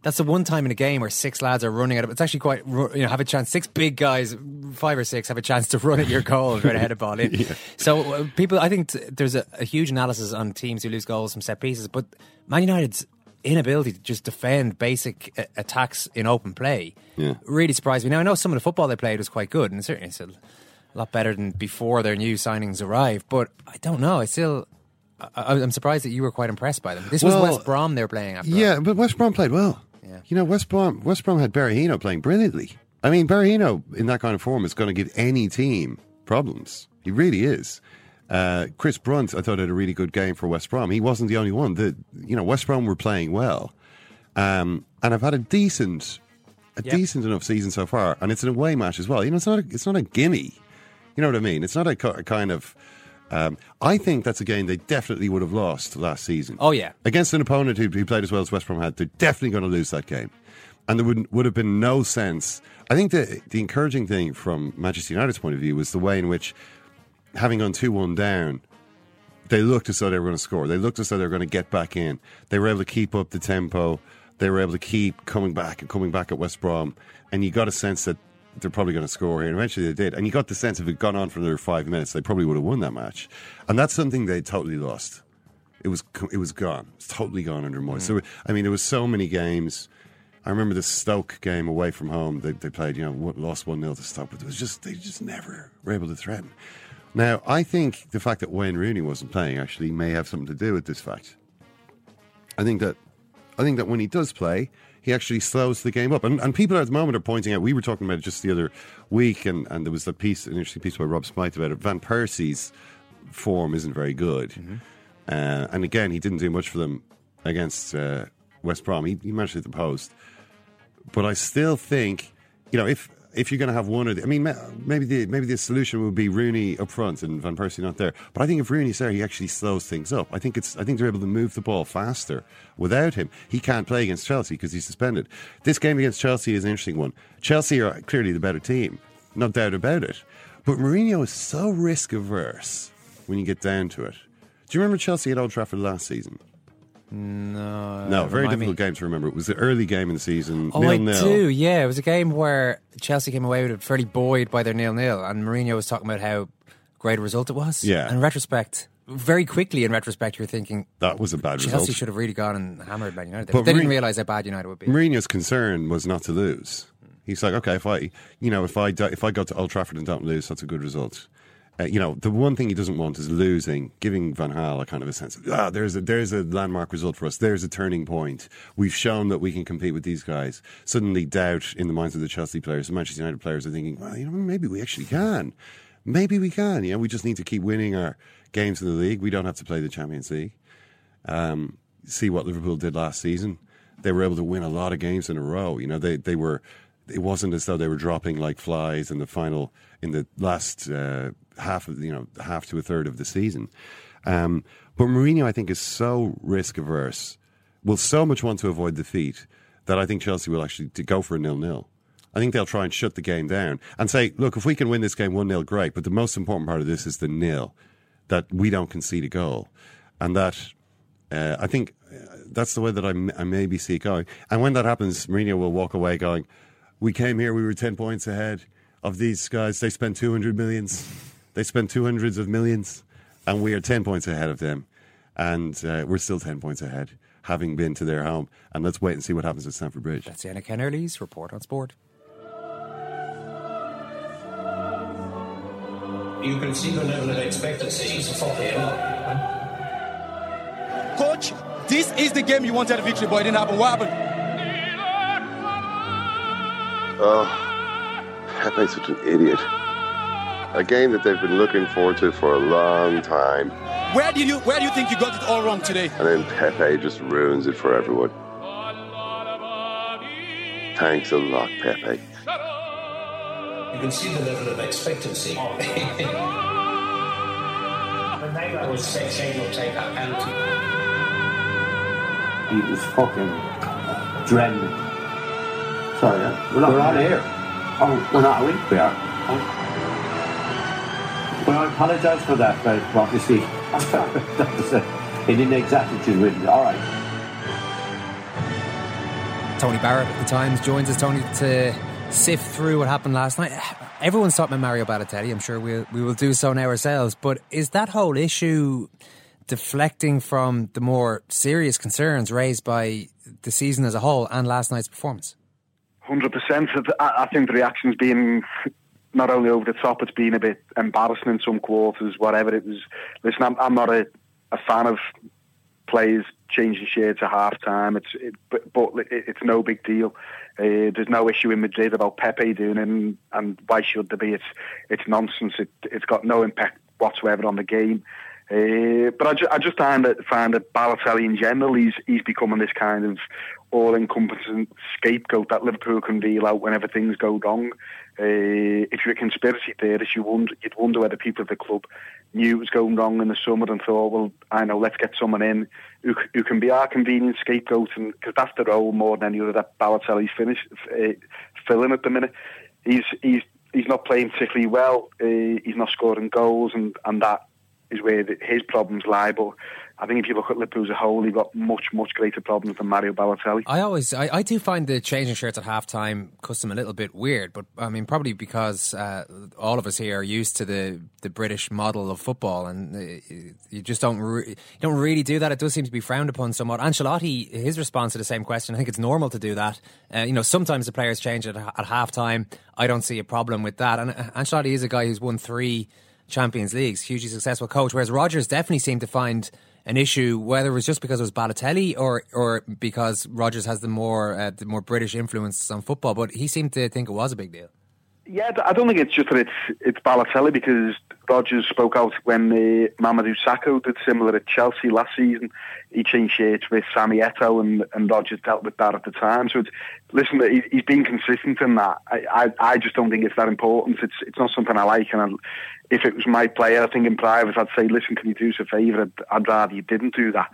that's the one time in a game where six lads are running at it. It's actually quite, you know, have a chance. Six big guys, five or six, have a chance to run at your goal and try to head a ball in. So uh, people, I think t- there's a, a huge analysis on teams who lose goals from set pieces, but Man United's inability to just defend basic uh, attacks in open play Yeah. really surprised me. Now I know some of the football they played was quite good, and certainly it's a lot better than before their new signings arrived. But I don't know. I still, I, I'm surprised that you were quite impressed by them. This Well, was West Brom they were playing after. all. Yeah, but West Brom played well. Yeah. You know, West Brom West Brom had Berahino playing brilliantly. I mean, Berahino in that kind of form is going to give any team problems. He really is. Uh, Chris Brunt, I thought had a really good game for West Brom. He wasn't the only one. The you know West Brom were playing well, um, and I've had a decent, a Yeah. decent enough season so far, and it's an away match as well. You know, it's not a, it's not a gimme. You know what I mean? It's not a, a kind of. Um, I think that's a game they definitely would have lost last season Oh yeah. against an opponent who, who played as well as West Brom had, they're definitely going to lose that game. And there would, would have been no sense. I think the, the encouraging thing from Manchester United's point of view was the way in which, having gone 2 1 down, they looked as though they were going to score. They looked as though they were going to get back in. They were able to keep up the tempo. They were able to keep coming back and coming back at West Brom. And you got a sense that they're probably going to score here. And eventually they did. And you got the sense if it had gone on for another five minutes, they probably would have won that match. And that's something they totally lost. It was it was gone. It's totally gone under Moyes. Mm. So I mean, there was so many games. I remember the Stoke game away from home. They, they played, you know, lost one 0 to Stoke, but it was just they just never were able to threaten. Now, I think the fact that Wayne Rooney wasn't playing actually may have something to do with this fact. I think that I think that when he does play, he actually slows the game up. And, and people at the moment are pointing out, we were talking about it just the other week, and, and there was a piece, an interesting piece by Rob Smyth about it. Van Persie's form isn't very good. Uh, and again, he didn't do much for them against uh, West Brom. He, he managed to hit the post. But I still think, you know, if if you're going to have one of the, I mean, maybe the maybe the solution would be Rooney up front and Van Persie not there. But I think if Rooney's there, he actually slows things up. I think it's I think they're able to move the ball faster without him. He can't play against Chelsea because he's suspended. This game against Chelsea is an interesting one. Chelsea are clearly the better team, no doubt about it. But Mourinho is so risk averse when you get down to it. Do you remember Chelsea at Old Trafford last season? No. No, uh, very remind me. difficult game to remember. It was the early game in the season. Oh, nil I nil. do. Yeah, it was a game where Chelsea came away with it fairly buoyed by their nil nil, and Mourinho was talking about how great a result it was. Yeah. And in retrospect, very quickly in retrospect, you're thinking That was a bad result. Chelsea result. should have really gone and hammered Man United. But they didn't realise how bad United would be. Mourinho's concern was not to lose. He's like, okay, if I, you know, if I if I go to Old Trafford and don't lose, that's a good result. Uh, you know, the one thing he doesn't want is losing, giving Van Gaal a kind of a sense of ah, there's a there's a landmark result for us. There's a turning point. We've shown that we can compete with these guys. Suddenly, doubt in the minds of the Chelsea players, the Manchester United players are thinking, well, you know, maybe we actually can. Maybe we can. You know, we just need to keep winning our games in the league. We don't have to play the Champions League. Um, see what Liverpool did last season. They were able to win a lot of games in a row. You know, they they were. It wasn't as though they were dropping like flies in the final in the last uh, half of you know half to a third of the season. Um, but Mourinho, I think, is so risk averse, will so much want to avoid defeat that I think Chelsea will actually go for a nil nil. I think they'll try and shut the game down and say, look, if we can win this game 1 0, great. But the most important part of this is the nil, that we don't concede a goal. And that, uh, I think uh, that's the way that I, m- I maybe see it going. And when that happens, Mourinho will walk away going, we came here, we were 10 points ahead of these guys. They spent 200 millions, they spent 200s of millions, and we are 10 points ahead of them. And uh, we're still 10 points ahead, having been to their home. And let's wait and see what happens at Stamford Bridge. That's Anna Kennerly's report on sport. You can see the level of expectancy for him. Coach, this is the game you wanted a victory, but it didn't happen. What happened? Oh, Pepe's such an idiot. A game that they've been looking forward to for a long time, Where did you where do you think you got it all wrong today? and then Pepe just ruins it for everyone. Thanks a lot, Pepe. You can see the level of expectancy. when they always say Shane will take that penalty. He was fucking dreading it. Sorry, we're, not, we're on air. Oh, we're not, are we? We are. Oh. Well, I apologise for that, but obviously, that was a, an inexactitude with All right. Tony Barrett at the Times joins us, Tony, to sift through what happened last night. Everyone's talking about Mario Balotelli. I'm sure we'll, we will do so now ourselves. But is that whole issue deflecting from the more serious concerns raised by the season as a whole and last night's performance? Hundred percent. I I think the reaction's been not only over the top, it's been a bit embarrassing in some quarters. Whatever it was. Listen, I'm, I'm not a a fan of players changing shirts at half time. It's it, but, but it's no big deal. Uh, there's no issue in Madrid about Pepe doing it, and, and why should there be? It's it's nonsense. It it's got no impact whatsoever on the game. Uh, but I, ju- I just find that find that Balotelli in general, he's he's becoming this kind of all-encompassing scapegoat that Liverpool can deal out whenever things go wrong. Uh, if you're a conspiracy theorist, you wonder, you'd wonder whether people at the club knew it was going wrong in the summer and thought, well, I know, let's get someone in who, who can be our convenient scapegoat, because that's the role more than any other that Balotelli's finish, uh, filling at the minute. He's he's he's not playing particularly well. Uh, he's not scoring goals, and, and that is where his problems lie. But I think if you look at Liverpool as a whole, he got much, much greater problems than Mario Balotelli. I always, I, I do find the changing shirts at halftime custom a little bit weird, but I mean, probably because uh, all of us here are used to the, the British model of football, and uh, you just don't re- you don't really do that. It does seem to be frowned upon somewhat. Ancelotti, his response to the same question, I think it's normal to do that. Uh, you know, sometimes the players change at, at halftime. I don't see a problem with that. And uh, Ancelotti is a guy who's won three Champions Leagues, hugely successful coach, whereas Rodgers definitely seemed to find an issue, whether it was just because it was Balotelli or or because Rodgers has the more uh, the more British influence on football. But he seemed to think it was a big deal. Yeah, I don't think it's just that it's it's Balotelli because Rodgers spoke out when uh, Mamadou Sakho did similar at Chelsea last season. He changed shirts with Sammy Eto'o and, and Rodgers dealt with that at the time. So it's, listen, he's, he's been consistent in that. I, I, I just don't think it's that important. It's it's not something I like. And I, if it was my player, I think in private I'd say, listen, can you do us a favour? I'd, I'd rather you didn't do that.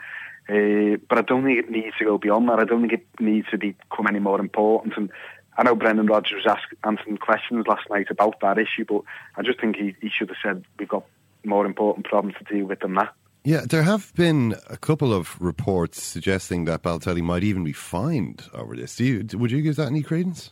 Uh, but I don't think it needs to go beyond that. I don't think it needs to become any more important. And I know Brendan Rodgers was ask, answering questions last night about that issue, but I just think he, he should have said we've got more important problems to deal with than that. Yeah, there have been a couple of reports suggesting that Balotelli might even be fined over this. Do you, would you give that any credence?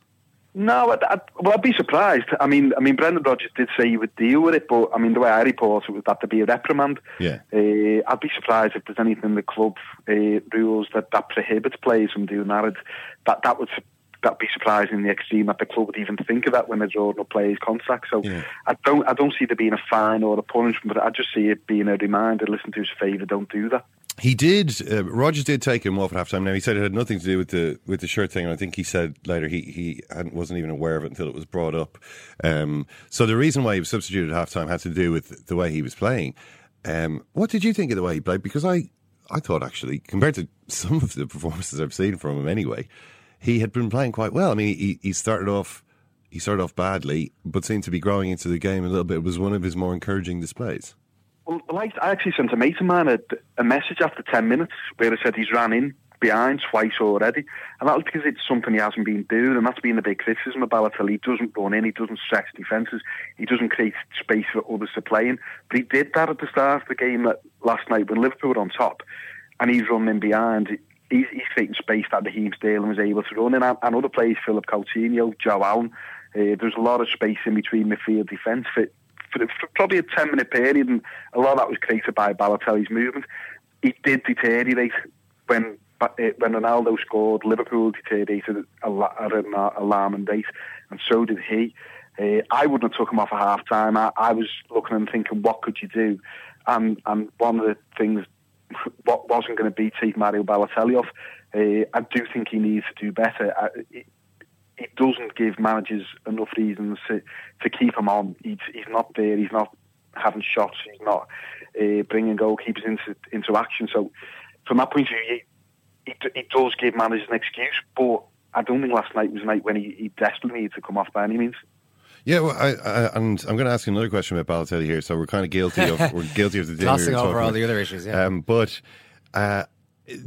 No, I'd, I'd, well, I'd be surprised. I mean, I mean, Brendan Rodgers did say he would deal with it, but I mean, the way I report it was that to be a reprimand. Yeah, uh, I'd be surprised if there's anything in the club uh, rules that that prohibits players from doing that. that that would that'd be surprising in the extreme that the club would even think of that when they're drawing up players' contracts. So yeah. I don't I don't see there being a fine or a punishment, but I just see it being a reminder. Listen to his favour, don't do that. He did. Uh, Rodgers did take him off at halftime. Now he said it had nothing to do with the with the shirt thing, and I think he said later he he wasn't even aware of it until it was brought up. Um, so the reason why he was substituted at halftime had to do with the way he was playing. Um, what did you think of the way he played? Because I I thought actually compared to some of the performances I've seen from him anyway, he had been playing quite well. I mean, he he started off he started off badly, but seemed to be growing into the game a little bit. It was one of his more encouraging displays. Well, I, I actually sent a mate of mine a, a message after 10 minutes where I said he's ran in behind twice already. And that was because it's something he hasn't been doing, and that's been the big criticism about Balotelli. He doesn't run in, he doesn't stretch defences, he doesn't create space for others to play in. But he did that at the start of the game uh, last night when Liverpool were on top, and he's running in behind. He's, he's creating space that Raheem Sterling was able to run and, and other players, Philip Coutinho, Joe Allen. Uh, there's a lot of space in between midfield defence for for, for probably a 10 minute period, and a lot of that was created by Balotelli's movement. He did deteriorate when uh, when Ronaldo scored. Liverpool deteriorated at an alarming rate, and so did he. Uh, I wouldn't have took him off at half time. I, I was looking and thinking, what could you do? And and one of the things wasn't going to be take Mario Balotelli off. Uh, I do think he needs to do better. I, it doesn't give managers enough reasons to, to keep him on. He's, he's not there. He's not having shots. He's not uh, bringing goalkeepers into into action. So, from that point of view, it, it does give managers an excuse. But I don't think last night was a night when he, he desperately needed to come off by any means. Yeah, well, I, I, and I'm going to ask you another question about Balotelli here. So we're kind of guilty of we're guilty of the glossing over all the other issues. Yeah, um, but. Uh,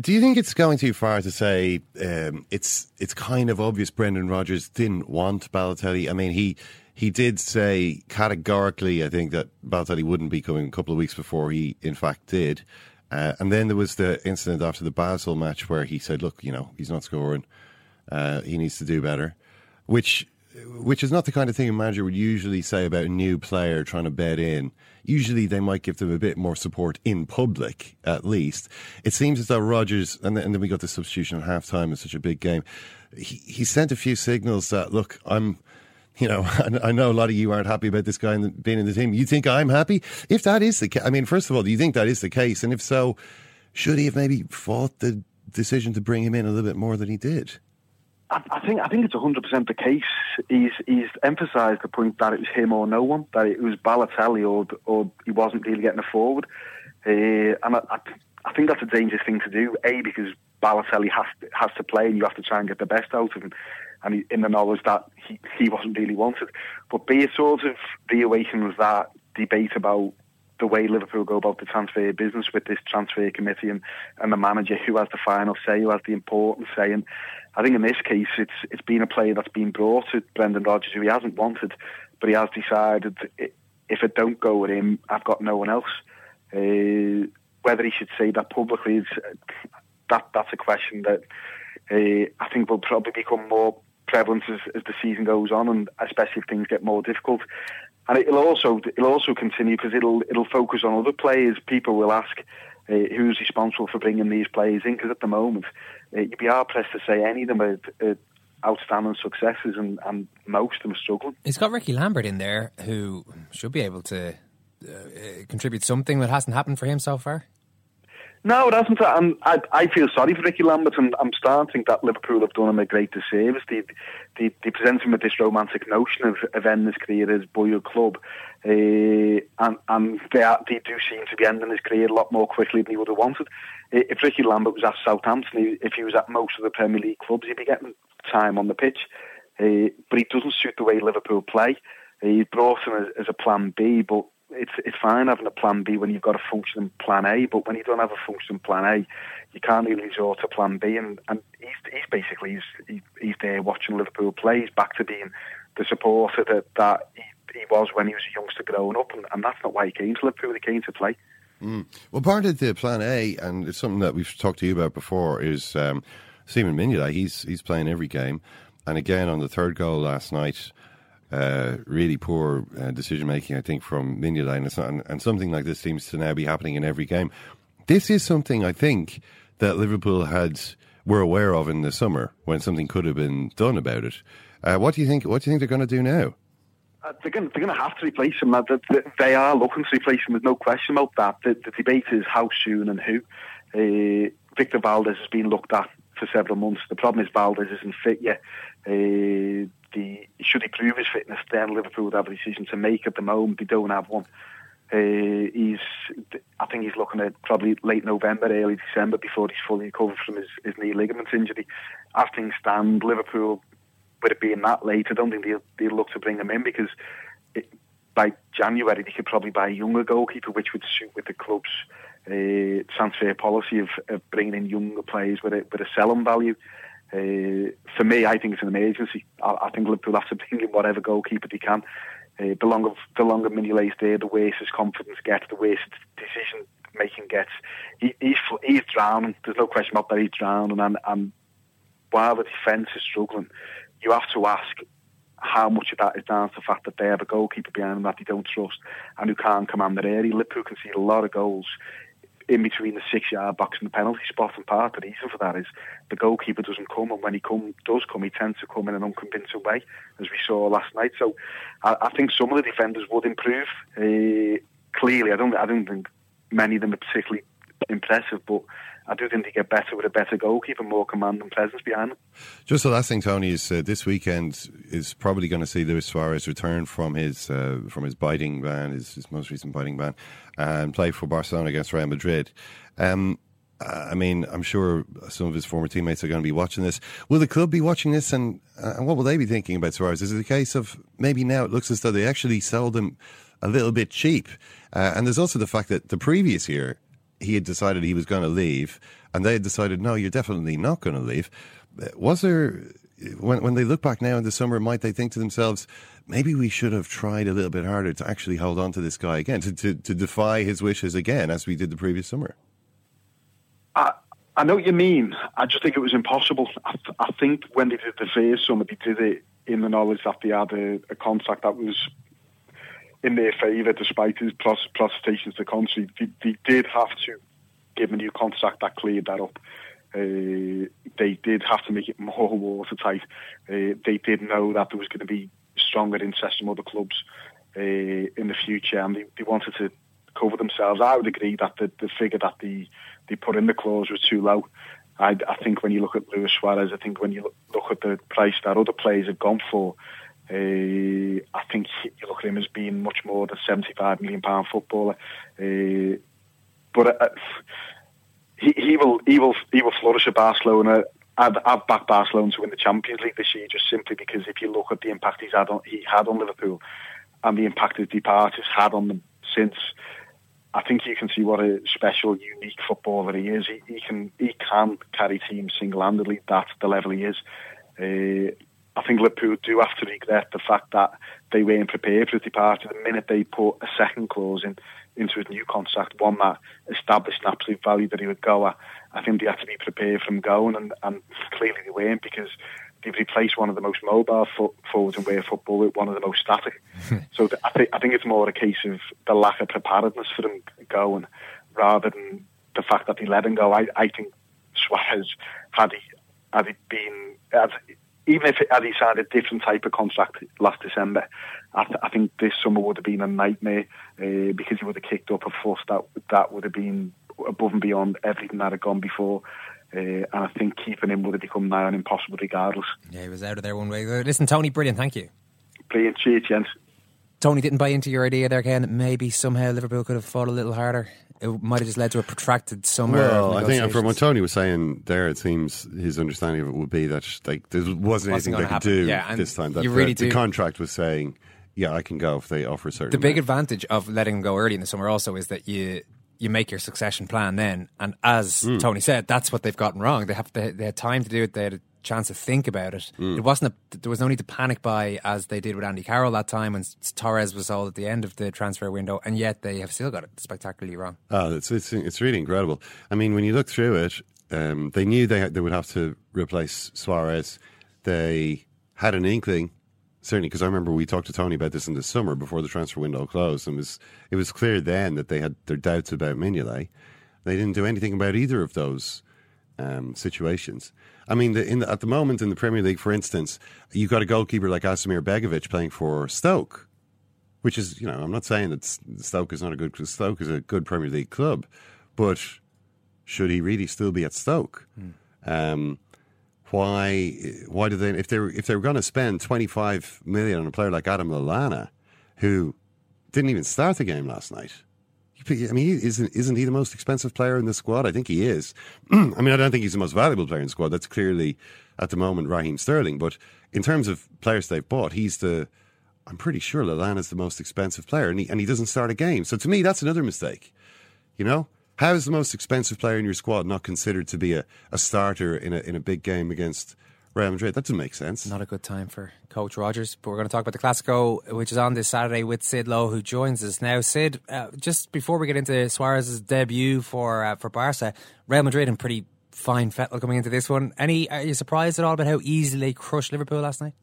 do you think it's going too far to say um, it's it's kind of obvious Brendan Rodgers didn't want Balotelli? I mean, he he did say categorically, I think, that Balotelli wouldn't be coming a couple of weeks before he, in fact, did. Uh, and then there was the incident after the Basel match where he said, "Look, you know, he's not scoring. Uh, he needs to do better," which which is not the kind of thing a manager would usually say about a new player trying to bed in. Usually they might give them a bit more support in public, at least. It seems as though Rodgers, and then, and then we got the substitution at halftime in such a big game, he, he sent a few signals that, look, I'm you know, I know a lot of you aren't happy about this guy being in the team. You think I'm happy? If that is the case, I mean, first of all, do you think that is the case? And if so, should he have maybe fought the decision to bring him in a little bit more than he did? I, I think I think it's hundred percent the case. He's he's emphasised the point that it was him or no one, that it was Balotelli or or he wasn't really getting it forward. Uh, and I, I, I think that's a dangerous thing to do. A because Balotelli has to, has to play, and you have to try and get the best out of him. And in the knowledge that he, he wasn't really wanted. But B, it sort of reawakens that debate about the way Liverpool go about the transfer business with this transfer committee and, and the manager who has the final say, who has the important say. And I think in this case, it's it's been a player that's been brought to Brendan Rodgers who he hasn't wanted, but he has decided if it don't go with him, I've got no one else. Uh, whether he should say that publicly is that that's a question that uh, I think will probably become more prevalent as, as the season goes on, and especially if things get more difficult. And it'll also it'll also continue because it'll it'll focus on other players. People will ask uh, who's responsible for bringing these players in because at the moment uh, you'd be hard pressed to say any of them are, outstanding successes, and, and most of them are struggling. He's got Rickie Lambert in there who should be able to uh, contribute something that hasn't happened for him so far. No, it hasn't. I'm, I, I feel sorry for Rickie Lambert, and I'm starting to think that Liverpool have done him a great disservice. They, they, they present him with this romantic notion of, of ending his career as boyhood club, uh, and, and they, are, they do seem to be ending his career a lot more quickly than he would have wanted. If Rickie Lambert was at Southampton, if he was at most of the Premier League clubs, he'd be getting time on the pitch. Uh, but he doesn't suit the way Liverpool play. He brought him as, as a plan B, but it's it's fine having a plan B when you've got a functioning plan A, but when you don't have a functioning plan A, you can't really resort to plan B. And, and he's, he's basically he's, he's there watching Liverpool play. He's back to being the supporter that, that he, he was when he was a youngster growing up, and, and that's not why he came to Liverpool. He came to play. Mm. Well, part of the plan A, and it's something that we've talked to you about before, is um, Simon Mignolet. He's he's playing every game, and again on the third goal last night uh, really poor uh, decision making, I think, from Mignolet, and, and something like this seems to now be happening in every game. This is something I think that Liverpool had were aware of in the summer when something could have been done about it. Uh, what do you think? What do you think they're going to do now? Uh, they're going to have to replace him. They are looking to replace him. There's no question about that. The, the debate is how soon and who. Uh, Victor Valdes has been looked at for several months. The problem is Valdes isn't fit yet. Uh, the should he prove his fitness, then Liverpool would have a decision to make. At the moment, they don't have one. Uh, he's, I think he's looking at probably late November, early December before he's fully recovered from his, his knee ligament injury. As things stand, Liverpool, with it being that late, I don't think they'll, they'll look to bring him in because it, by January they could probably buy a younger goalkeeper, which would suit with the club's uh, transfer policy of, of bringing in younger players with a, with a selling value. Uh, for me, I think it's an emergency. I, I think Liverpool have to bring in whatever goalkeeper they can. Uh, the longer the longer Mignolet's there, the worse his confidence gets, the worse decision making gets. He, he's he's drowning. There's no question about that. He's drowning, and, and while the defence is struggling, you have to ask how much of that is down to the fact that they have a goalkeeper behind them that they don't trust and who can't command their area. Liverpool can see a lot of goals in between the six yard box and the penalty spot. And part of the reason for that is the goalkeeper doesn't come, and when he come does come, he tends to come in an unconvincing way, as we saw last night. So I, I think some of the defenders would improve. Uh, clearly, I don't, I don't think many of them are particularly impressive, but I do think they get better with a better goalkeeper, more command and presence behind them. Just the last thing, Tony, is uh, this weekend is probably going to see Luis Suarez return from his uh, from his biting ban, his, his, most recent biting ban, and play for Barcelona against Real Madrid. Um, I mean, I'm sure some of his former teammates are going to be watching this. Will the club be watching this, and, uh, what will they be thinking about Suarez? Is it a case of maybe now it looks as though they actually sold him a little bit cheap? Uh, and there's also the fact that the previous year he had decided he was going to leave, and they had decided, no, you're definitely not going to leave. Was there, when, when they look back now in the summer, might they think to themselves, maybe we should have tried a little bit harder to actually hold on to this guy again, to, to, to defy his wishes again, as we did the previous summer? I, I know what you mean. I just think it was impossible. I, I think when they did the first summer, they did it in the knowledge that they had a, a contract that was in their favour, despite his protestations to country. They, they, did have to give a new contract that cleared that up. Uh, they did have to make it more watertight. Uh, they did know that there was going to be stronger interests from other clubs uh, in the future, and they, they wanted to cover themselves. I would agree that the, the figure that they they put in the clause was too low. I, I think when you look at Luis Suarez, I think when you look, look at the price that other players have gone for, uh, I think you look at him as being much more than seventy-five million pound footballer. Uh, but uh, he, he will he will he will flourish at Barcelona. I'd, I'd back Barcelona to win the Champions League this year, just simply because if you look at the impact he's had on he had on Liverpool, and the impact his departures had on them since. I think you can see what a special, unique footballer he is. He, he can he can carry teams single-handedly. That's the level he is. Uh, I think Liverpool do have to regret the fact that they weren't prepared for his departure. The minute they put a second clause in into his new contract, one that established an absolute value that he would go at, I think they had to be prepared from going, and, and clearly they weren't because they've replaced one of the most mobile fo- forwards in world football with one of the most static. so th- I think I think it's more a case of the lack of preparedness for him going, rather than the fact that they let him go. I, I think Suarez had he had he been had, even if it, had he signed a different type of contract last December, I, th- I think this summer would have been a nightmare uh, because he would have kicked up a fuss that that would have been above and beyond everything that had gone before. Uh, and I think keeping him would have become nigh on impossible regardless. Yeah, he was out of there one way. Listen, Tony, brilliant. Thank you. Brilliant. Cheers, gents. Tony didn't buy into your idea there, Ken. Maybe somehow Liverpool could have fought a little harder. It might have just led to a protracted summer. Well, I think from what Tony was saying there, it seems his understanding of it would be that like there wasn't, Wasn't anything they could happen. do Yeah, this time. That you the, really the do- contract was saying, "Yeah, I can go if they offer a certain." The big advantage of letting him go early in the summer also is that you you make your succession plan then, and as Mm. Tony said, that's what they've gotten wrong. They have they, they had time to do it. They had chance to think about it. Mm. It wasn't a, there was no need to panic buy as they did with Andy Carroll that time when Torres was sold at the end of the transfer window, and yet they have still got it spectacularly wrong. Oh, it's it's it's really incredible. I mean, when you look through it, um, they knew they they would have to replace Suarez. They had an inkling, certainly, because I remember we talked to Tony about this in the summer before the transfer window closed, and it was it was clear then that they had their doubts about Mignolet. They didn't do anything about either of those um, situations. I mean, the, in the, at the moment in the Premier League, for instance, you've got a goalkeeper like Asmir Begovic playing for Stoke, which is, you know, I'm not saying that Stoke is not a good, Stoke is a good Premier League club, but should he really still be at Stoke? Um, why? Why do they? If they were, if they were going to spend 25 million on a player like Adam Lallana, who didn't even start the game last night. I mean, isn't isn't he the most expensive player in the squad? I think he is. I mean, I don't think he's the most valuable player in the squad. That's clearly at the moment Raheem Sterling. But in terms of players they've bought, he's the. I'm pretty sure Lallana's the most expensive player, and he and he doesn't start a game. So to me, that's another mistake. You know, how is the most expensive player in your squad not considered to be a, a starter in a in a big game against Real Madrid? That doesn't make sense. Not a good time for Coach Rodgers, but we're going to talk about the Clasico, which is on this Saturday with Sid Lowe, who joins us now. Sid, uh, just before we get into Suarez's debut for uh, for Barca, Real Madrid in pretty fine fettle coming into this one. Any? Are you surprised at all about how easily crushed Liverpool last night?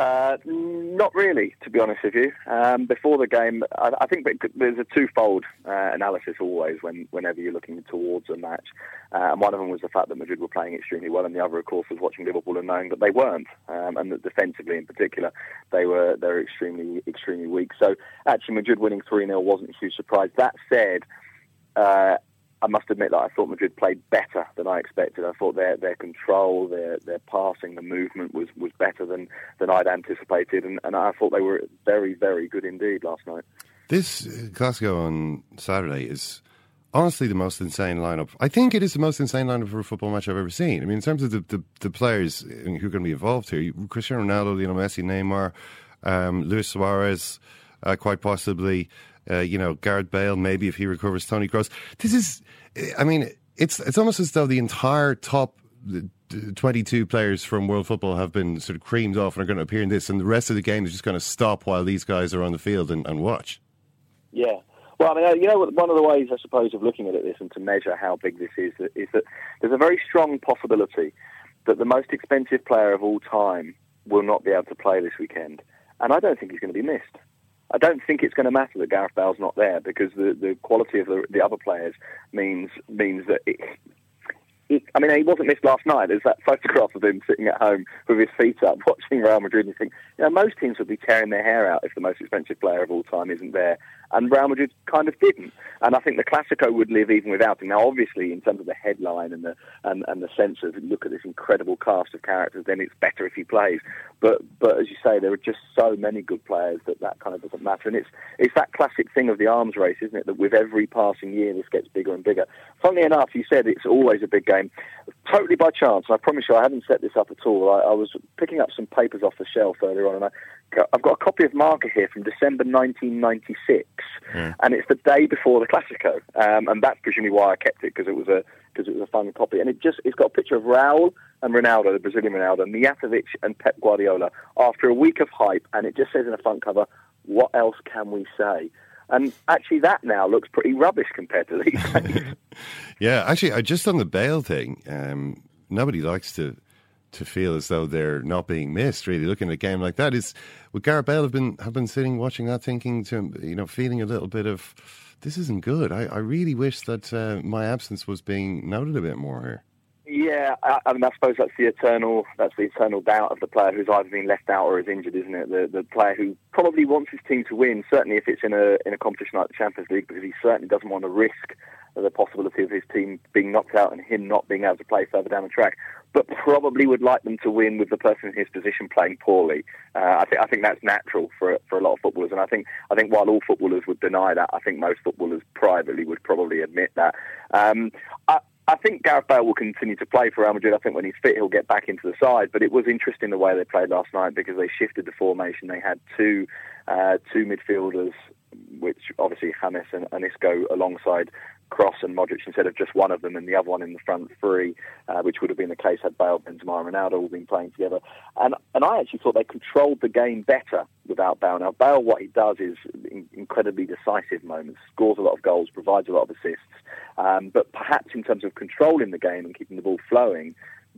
Uh, not really, to be honest with you. Um, before the game, I, I think there's a twofold uh, analysis always when, whenever you're looking towards a match. Uh, and one of them was the fact that Madrid were playing extremely well, and the other, of course, was watching Liverpool and knowing that they weren't, um, and that defensively in particular, they were they were extremely extremely weak. So actually, Madrid winning three 0 wasn't a huge surprise. That said. I must admit that I thought Madrid played better than I expected. I thought their their control, their their passing, the movement was, was better than, than I'd anticipated, and, and I thought they were very very good indeed last night. This uh, Clasico on Saturday is honestly the most insane lineup. I think it is the most insane lineup for a football match I've ever seen. I mean, in terms of the, the, the players who are going to be involved here, Cristiano Ronaldo, Lionel Messi, Neymar, um, Luis Suarez, uh, quite possibly, uh, you know, Gareth Bale, maybe if he recovers, Toni Kroos. This is, I mean, it's it's almost as though the entire top. uh, 22 players from world football have been sort of creamed off and are going to appear in this, and the rest of the game is just going to stop while these guys are on the field and, and watch. Yeah. Well, I mean, uh, you know, one of the ways, I suppose, of looking at this and to measure how big this is, is that there's a very strong possibility that the most expensive player of all time will not be able to play this weekend. And I don't think he's going to be missed. I don't think it's going to matter that Gareth Bale's not there because the, the quality of the, the other players means means that it, it, I mean, he wasn't missed last night. There's that photograph of him sitting at home with his feet up watching Real Madrid. And you think, you know, most teams would be tearing their hair out if the most expensive player of all time isn't there. And Real Madrid kind of didn't. And I think the Clasico would live even without him. Now, obviously, in terms of the headline and the and, and the sense of look at this incredible cast of characters, then it's better if he plays. But but as you say, there are just so many good players that that kind of doesn't matter. And it's it's that classic thing of the arms race, isn't it? That with every passing year, this gets bigger and bigger. Funnily enough, you said it's always a big game. Totally by chance, and I promise you, I haven't set this up at all. I, I was picking up some papers off the shelf earlier on, and I I've got a copy of Marca here from December 1996, Hmm. and it's the day before the Clasico, um, and that's presumably why I kept it because it was a because it was a fun copy, and it just it's got a picture of Raul and Ronaldo, the Brazilian Ronaldo, Mijatovic and Pep Guardiola after a week of hype, and it just says in the front cover, "What else can we say?" And actually, that now looks pretty rubbish compared to these days. Yeah, actually, I just on the Bale thing. Um, nobody likes to to feel as though they're not being missed. Really, looking at a game like that is would Gareth Bale have been have been sitting watching that, thinking to you know, feeling a little bit of this isn't good. I, I really wish that uh, my absence was being noted a bit more here. Yeah, I, I mean, I suppose that's the eternal that's the eternal doubt of the player who's either been left out or is injured, isn't it? The the player who probably wants his team to win, certainly if it's in a in a competition like the Champions League, because he certainly doesn't want to risk the possibility of his team being knocked out and him not being able to play further down the track. But probably would like them to win with the person in his position playing poorly. Uh, I think I think that's natural for for a lot of footballers, and I think I think while all footballers would deny that, I think most footballers privately would probably admit that. Um, I, I think Gareth Bale will continue to play for Real Madrid. I think when he's fit, he'll get back into the side. But it was interesting the way they played last night because they shifted the formation. They had two uh, two midfielders, which obviously James and, and Isco alongside Kroos and Modric instead of just one of them and the other one in the front three, uh, which would have been the case had Bale, Benzema, and Ronaldo all been playing together. And and I actually thought they controlled the game better without Bale. Now Bale, what he does is in, incredibly decisive moments, scores a lot of goals, provides a lot of assists. Um, but perhaps in terms of controlling the game and keeping the ball flowing,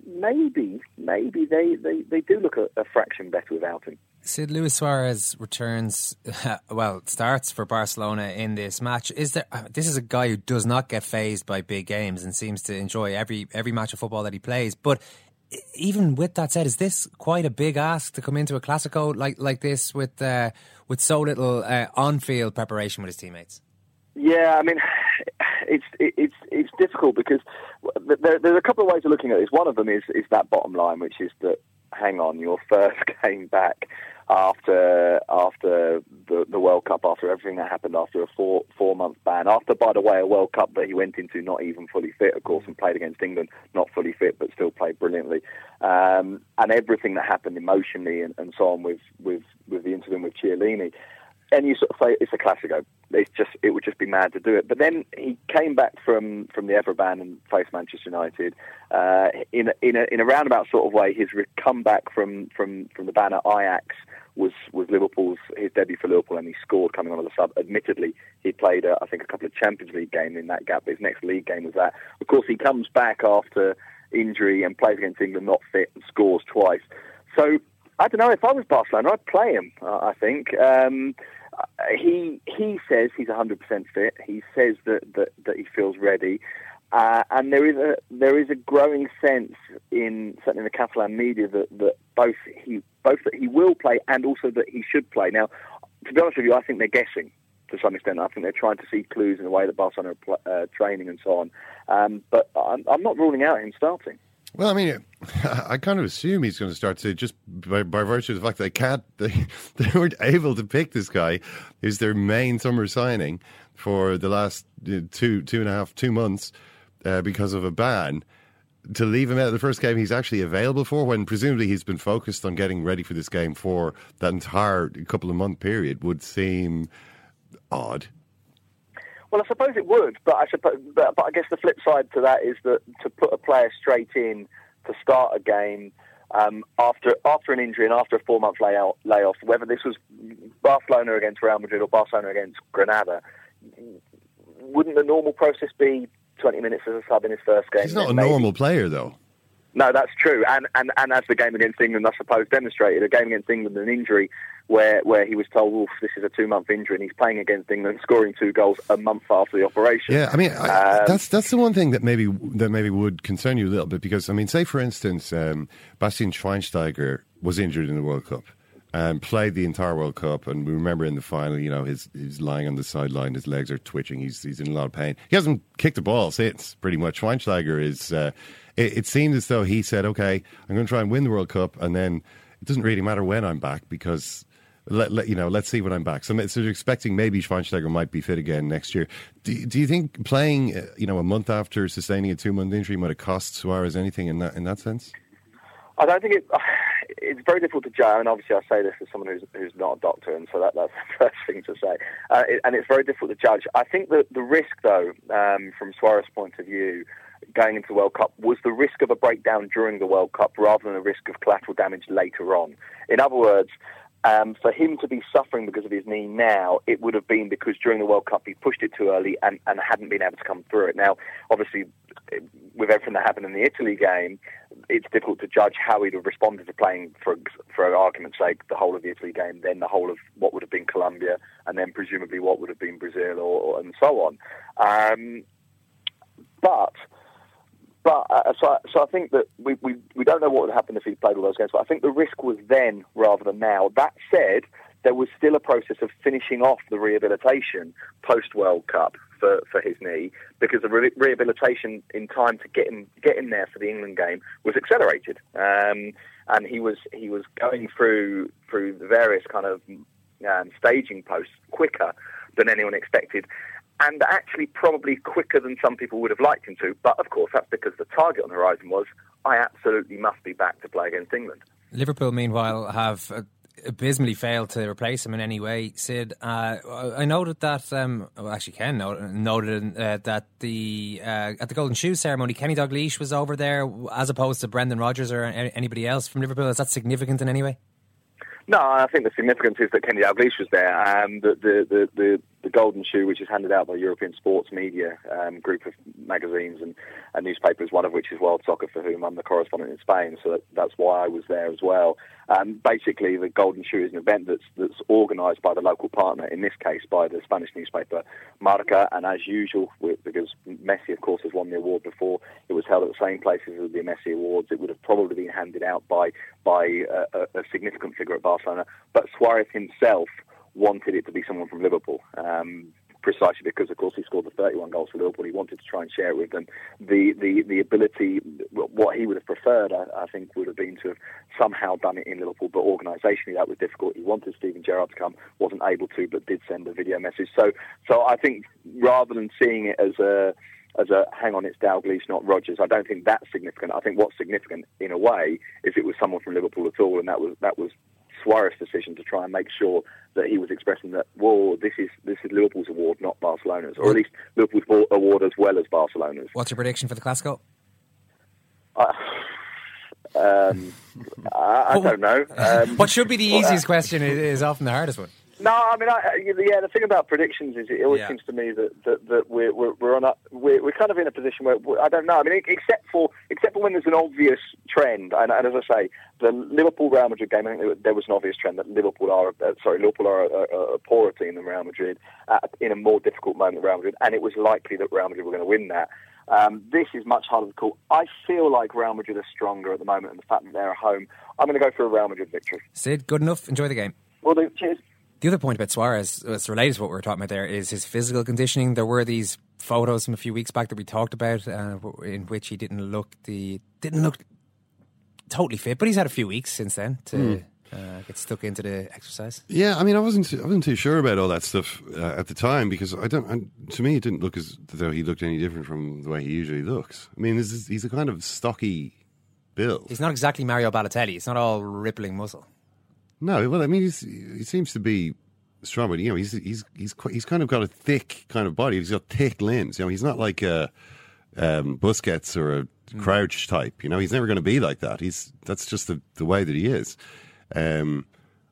maybe maybe they, they, they do look a, a fraction better without him. Sid Luis Suarez returns, well, starts for Barcelona in this match. Is there? uh, This is a guy who does not get fazed by big games and seems to enjoy every every match of football that he plays. But even with that said, is this quite a big ask to come into a Clasico like like this with uh, with so little uh, on field preparation with his teammates? Yeah, I mean, it's it's it's difficult because there, there's a couple of ways of looking at this. One of them is is that bottom line, which is that hang on, your first game back after after the, the World Cup, after everything that happened, after a four four month ban, after by the way a World Cup that he went into not even fully fit, of course, and played against England not fully fit, but still played brilliantly, um, and everything that happened emotionally and, and so on with with with the incident with Chiellini and you sort of say it's a Clasico. It's just it would just be mad to do it. But then he came back from from the Evra ban and faced Manchester United uh, in in a in a roundabout sort of way. His comeback from from from the ban Ajax was was Liverpool's his debut for Liverpool, and he scored coming on as a sub. Admittedly, he played uh, I think a couple of Champions League games in that gap. But his next league game was that. Of course, he comes back after injury and plays against England, not fit, and scores twice. So I don't know if I was Barcelona, I'd play him. I think. Um, he he says he's 100% fit. He says that that, that he feels ready, uh, and there is a there is a growing sense in certainly in the Catalan media that, that both he both that he will play and also that he should play. Now, to be honest with you, I think they're guessing to some extent. I think they're trying to see clues in the way that Barcelona are uh, training and so on. Um, but I'm, I'm not ruling out him starting. Well, I mean, I kind of assume he's going to start to just by, by virtue of the fact they can't, they, they weren't able to pick this guy who's their main summer signing for the last uh, two, two and a half, two months uh, because of a ban. To leave him out of the first game he's actually available for, when presumably he's been focused on getting ready for this game for that entire couple of month period, would seem odd. Well, I suppose it would, but I suppose, but, but I guess the flip side to that is that to put a player straight in to start a game um, after after an injury and after a four month layoff, layoff, whether this was Barcelona against Real Madrid or Barcelona against Granada, wouldn't the normal process be 20 minutes as a sub in his first game? He's not a Maybe- normal player, though. No, that's true, and, and and as the game against England, I suppose, demonstrated, a game against England, an injury where where he was told, "Well, this is a two month injury," and he's playing against England, scoring two goals a month after the operation. Yeah, I mean, I, Um, that's that's the one thing that maybe that maybe would concern you a little bit because I mean, say for instance, um, Bastian Schweinsteiger was injured in the World Cup and played the entire World Cup, and we remember in the final, you know, his he's lying on the sideline, his legs are twitching, he's he's in a lot of pain. He hasn't kicked a ball since, pretty much. Schweinsteiger is. Uh, it, it seemed as though he said, "Okay, I'm going to try and win the World Cup, and then it doesn't really matter when I'm back because." Let, let, you know, let's see when I'm back. So, so you're expecting maybe Schweinsteiger might be fit again next year. Do, do you think playing, uh, you know, a month after sustaining a two month injury might have cost Suarez anything in that in that sense? I don't think it. It's very difficult to judge. And obviously, I say this as someone who's who's not a doctor, and so that, that's the first thing to say. Uh, it, and it's very difficult to judge. I think that the risk, though, um, from Suarez's point of view, going into the World Cup was the risk of a breakdown during the World Cup rather than the risk of collateral damage later on. In other words. Um, for him to be suffering because of his knee now, it would have been because during the World Cup he pushed it too early and, and hadn't been able to come through it. Now, obviously, with everything that happened in the Italy game, it's difficult to judge how he'd have responded to playing, for for argument's sake, the whole of the Italy game, then the whole of what would have been Colombia, and then presumably what would have been Brazil, or, and so on. Um, but but uh, so, I- so I think that we, we we don't know what would happen if he played all those games. But I think the risk was then rather than now. That said, there was still a process of finishing off the rehabilitation post World Cup for, for his knee because the re- rehabilitation in time to get him get him there for the England game was accelerated. Um, and he was he was going through through the various kind of um, staging posts quicker than anyone expected and actually probably quicker than some people would have liked him to. But of course, that's because the target on the horizon was I absolutely must be back to play against England. Liverpool, meanwhile, have uh, abysmally failed to replace him in any way. Sid, uh, I noted that. Um, well, actually, Ken noted, noted uh, that the uh, at the Golden Shoe ceremony, Kenny Dalglish was over there as opposed to Brendan Rodgers or anybody else from Liverpool. Is that significant in any way? No, I think the significance is that Kenny Dalglish was there. Um, the, the, the, the, Golden Shoe, which is handed out by European Sports Media um, group of magazines and, and newspapers, one of which is World Soccer, for whom I'm the correspondent in Spain. So that, that's why I was there as well. Um, basically, the Golden Shoe is an event that's that's organised by the local partner, in this case by the Spanish newspaper Marca. And as usual, because Messi, of course, has won the award before, it was held at the same places as the Messi Awards. It would have probably been handed out by by a, a significant figure at Barcelona, but Suarez himself wanted it to be someone from Liverpool. Um, precisely because, of course, he scored the 31 goals for Liverpool. He wanted to try and share it with them. The the the ability, what he would have preferred, I, I think, would have been to have somehow done it in Liverpool, but organisationally that was difficult. He wanted Steven Gerrard to come, wasn't able to, but did send a video message. So, so I think rather than seeing it as a as a hang on, it's Dalglish, not Rodgers. I don't think that's significant. I think what's significant in a way is it was someone from Liverpool at all, and that was that was Suarez's decision to try and make sure that he was expressing that, whoa, this is this is Liverpool's award, not Barcelona's, or at least Liverpool's award as well as Barcelona's. What's your prediction for the Clasico? I, um, I, I don't know. Um, what should be the well, uh, easiest question is often the hardest one. No, I mean, I, yeah. The thing about predictions is it always Yeah. seems to me that, that, that we're, we're we're on a we're, we're kind of in a position where I don't know. I mean, except for except for when there's an obvious trend, and, and as I say, the Liverpool Real Madrid game, I think there- was an obvious trend that Liverpool are uh, sorry Liverpool are a, a, a poorer team than Real Madrid at, in a more difficult moment than Real Madrid, and it was likely that Real Madrid were going to win that. Um, this is much harder to call. I feel like Real Madrid are stronger at the moment, and the fact that they're at home, I'm going to go for a Real Madrid victory. Sid, good enough. Enjoy the game. Well, do. Cheers. The other point about Suarez, it's related to what we were talking about there, is his physical conditioning. There were these photos from a few weeks back that we talked about, uh, in which he didn't look the didn't look totally fit, but he's had a few weeks since then to Hmm. uh, get stuck into the exercise. Yeah, I mean, I wasn't, I wasn't too sure about all that stuff uh, at the time because I don't. And to me, it didn't look as though he looked any different from the way he usually looks. I mean, this is, he's a kind of stocky build. He's not exactly Mario Balotelli. It's not all rippling muscle. No, well, I mean, he's, he seems to be strong, but you know, he's he's he's quite, he's kind of got a thick kind of body. He's got thick limbs. You know, he's not like a um, Busquets or a Crouch type. You know, he's never going to be like that. He's that's just the the way that he is. Um,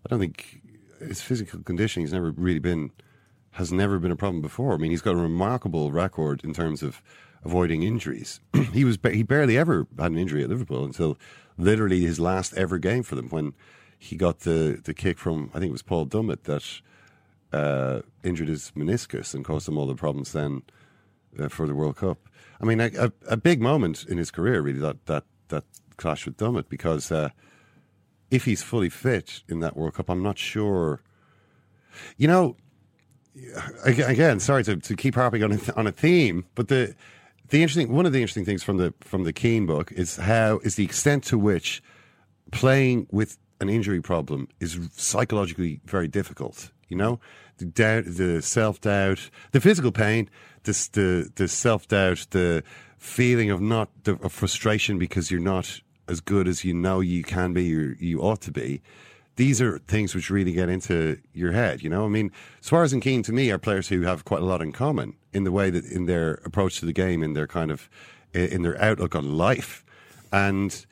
I don't think his physical conditioning has never really been has never been a problem before. I mean, he's got a remarkable record in terms of avoiding injuries. he was he barely ever had an injury at Liverpool until literally his last ever game for them when he got the the kick from I think it was Paul Dummett that uh, injured his meniscus and caused him all the problems then uh, for the World Cup. I mean, a, a, a, big moment in his career, really, that that that clash with Dummett, because uh, if he's fully fit in that World Cup, I'm not sure. You know, again, sorry to, to keep harping on a, on a theme, but the the interesting one of the interesting things from the from the Keane book is how is the extent to which playing with an injury problem is psychologically very difficult. You know, the doubt, the self doubt, the physical pain, the the self doubt, the feeling of not the of frustration because you're not as good as you know you can be or you ought to be. These are things which really get into your head. You know, I mean, Suarez and Keane to me are players who have quite a lot in common in the way that in their approach to the game, in their kind of in their outlook on life, and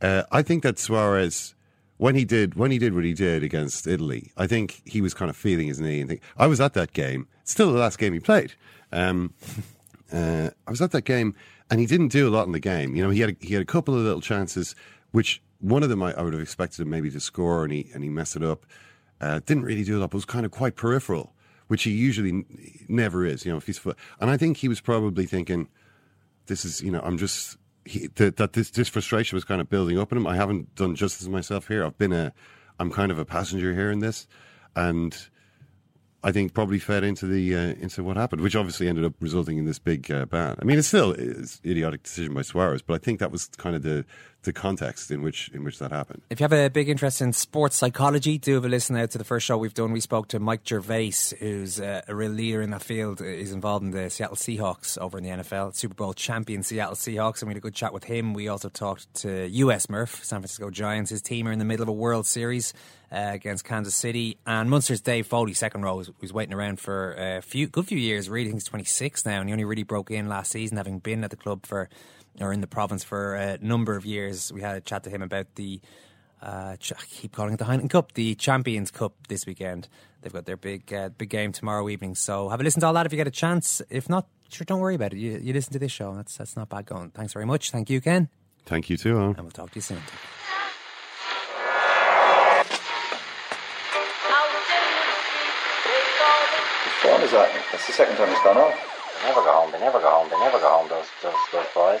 uh, I think that Suarez when he did when he did what he did against Italy, I think he was kind of feeling his knee and think I was at that game. It's still the last game he played. Um, uh, I was at that game, and he didn't do a lot in the game. You know, he had a, he had a couple of little chances, which one of them I, I would have expected him maybe to score, and he and he messed it up. Uh, didn't really do a lot, but was kind of quite peripheral, which he usually never is. You know, if he's and I think he was probably thinking, "This is you know, I'm just." He, that, that this, this frustration was kind of building up in him. I haven't done justice to myself here. I've been a, I'm kind of a passenger here in this, and I think probably fed into the uh, into what happened, which obviously ended up resulting in this big uh, ban. I mean, it's still it's idiotic decision by Suarez, but I think that was kind of the the context in which in which that happened. If you have a big interest in sports psychology, do have a listen out to the first show we've done. We spoke to Mike Gervais, who's uh, a real leader in that field. He's involved in the Seattle Seahawks over in the NFL, Super Bowl champion Seattle Seahawks, and we had a good chat with him. We also talked to US Murph, San Francisco Giants. His team are in the middle of a World Series uh, against Kansas City. And Munster's Dave Foley, second row, was, waiting around for a few good few years. Really, he's 26 now, and he only really broke in last season, having been at the club for or in the province for a number of years. We had a chat to him about the. Uh, I keep calling it the Heineken Cup, the Champions Cup this weekend. They've got their big uh, big game tomorrow evening. So have a listen to all that if you get a chance. If not, sure, don't worry about it. You, you listen to this show. That's that's not bad going. Thanks very much. Thank you, Ken. Thank you too. Huh? And we'll talk to you soon. fun is that? That's the second time it's gone off. They never go home. They never go home. They never go home. Those those those boys.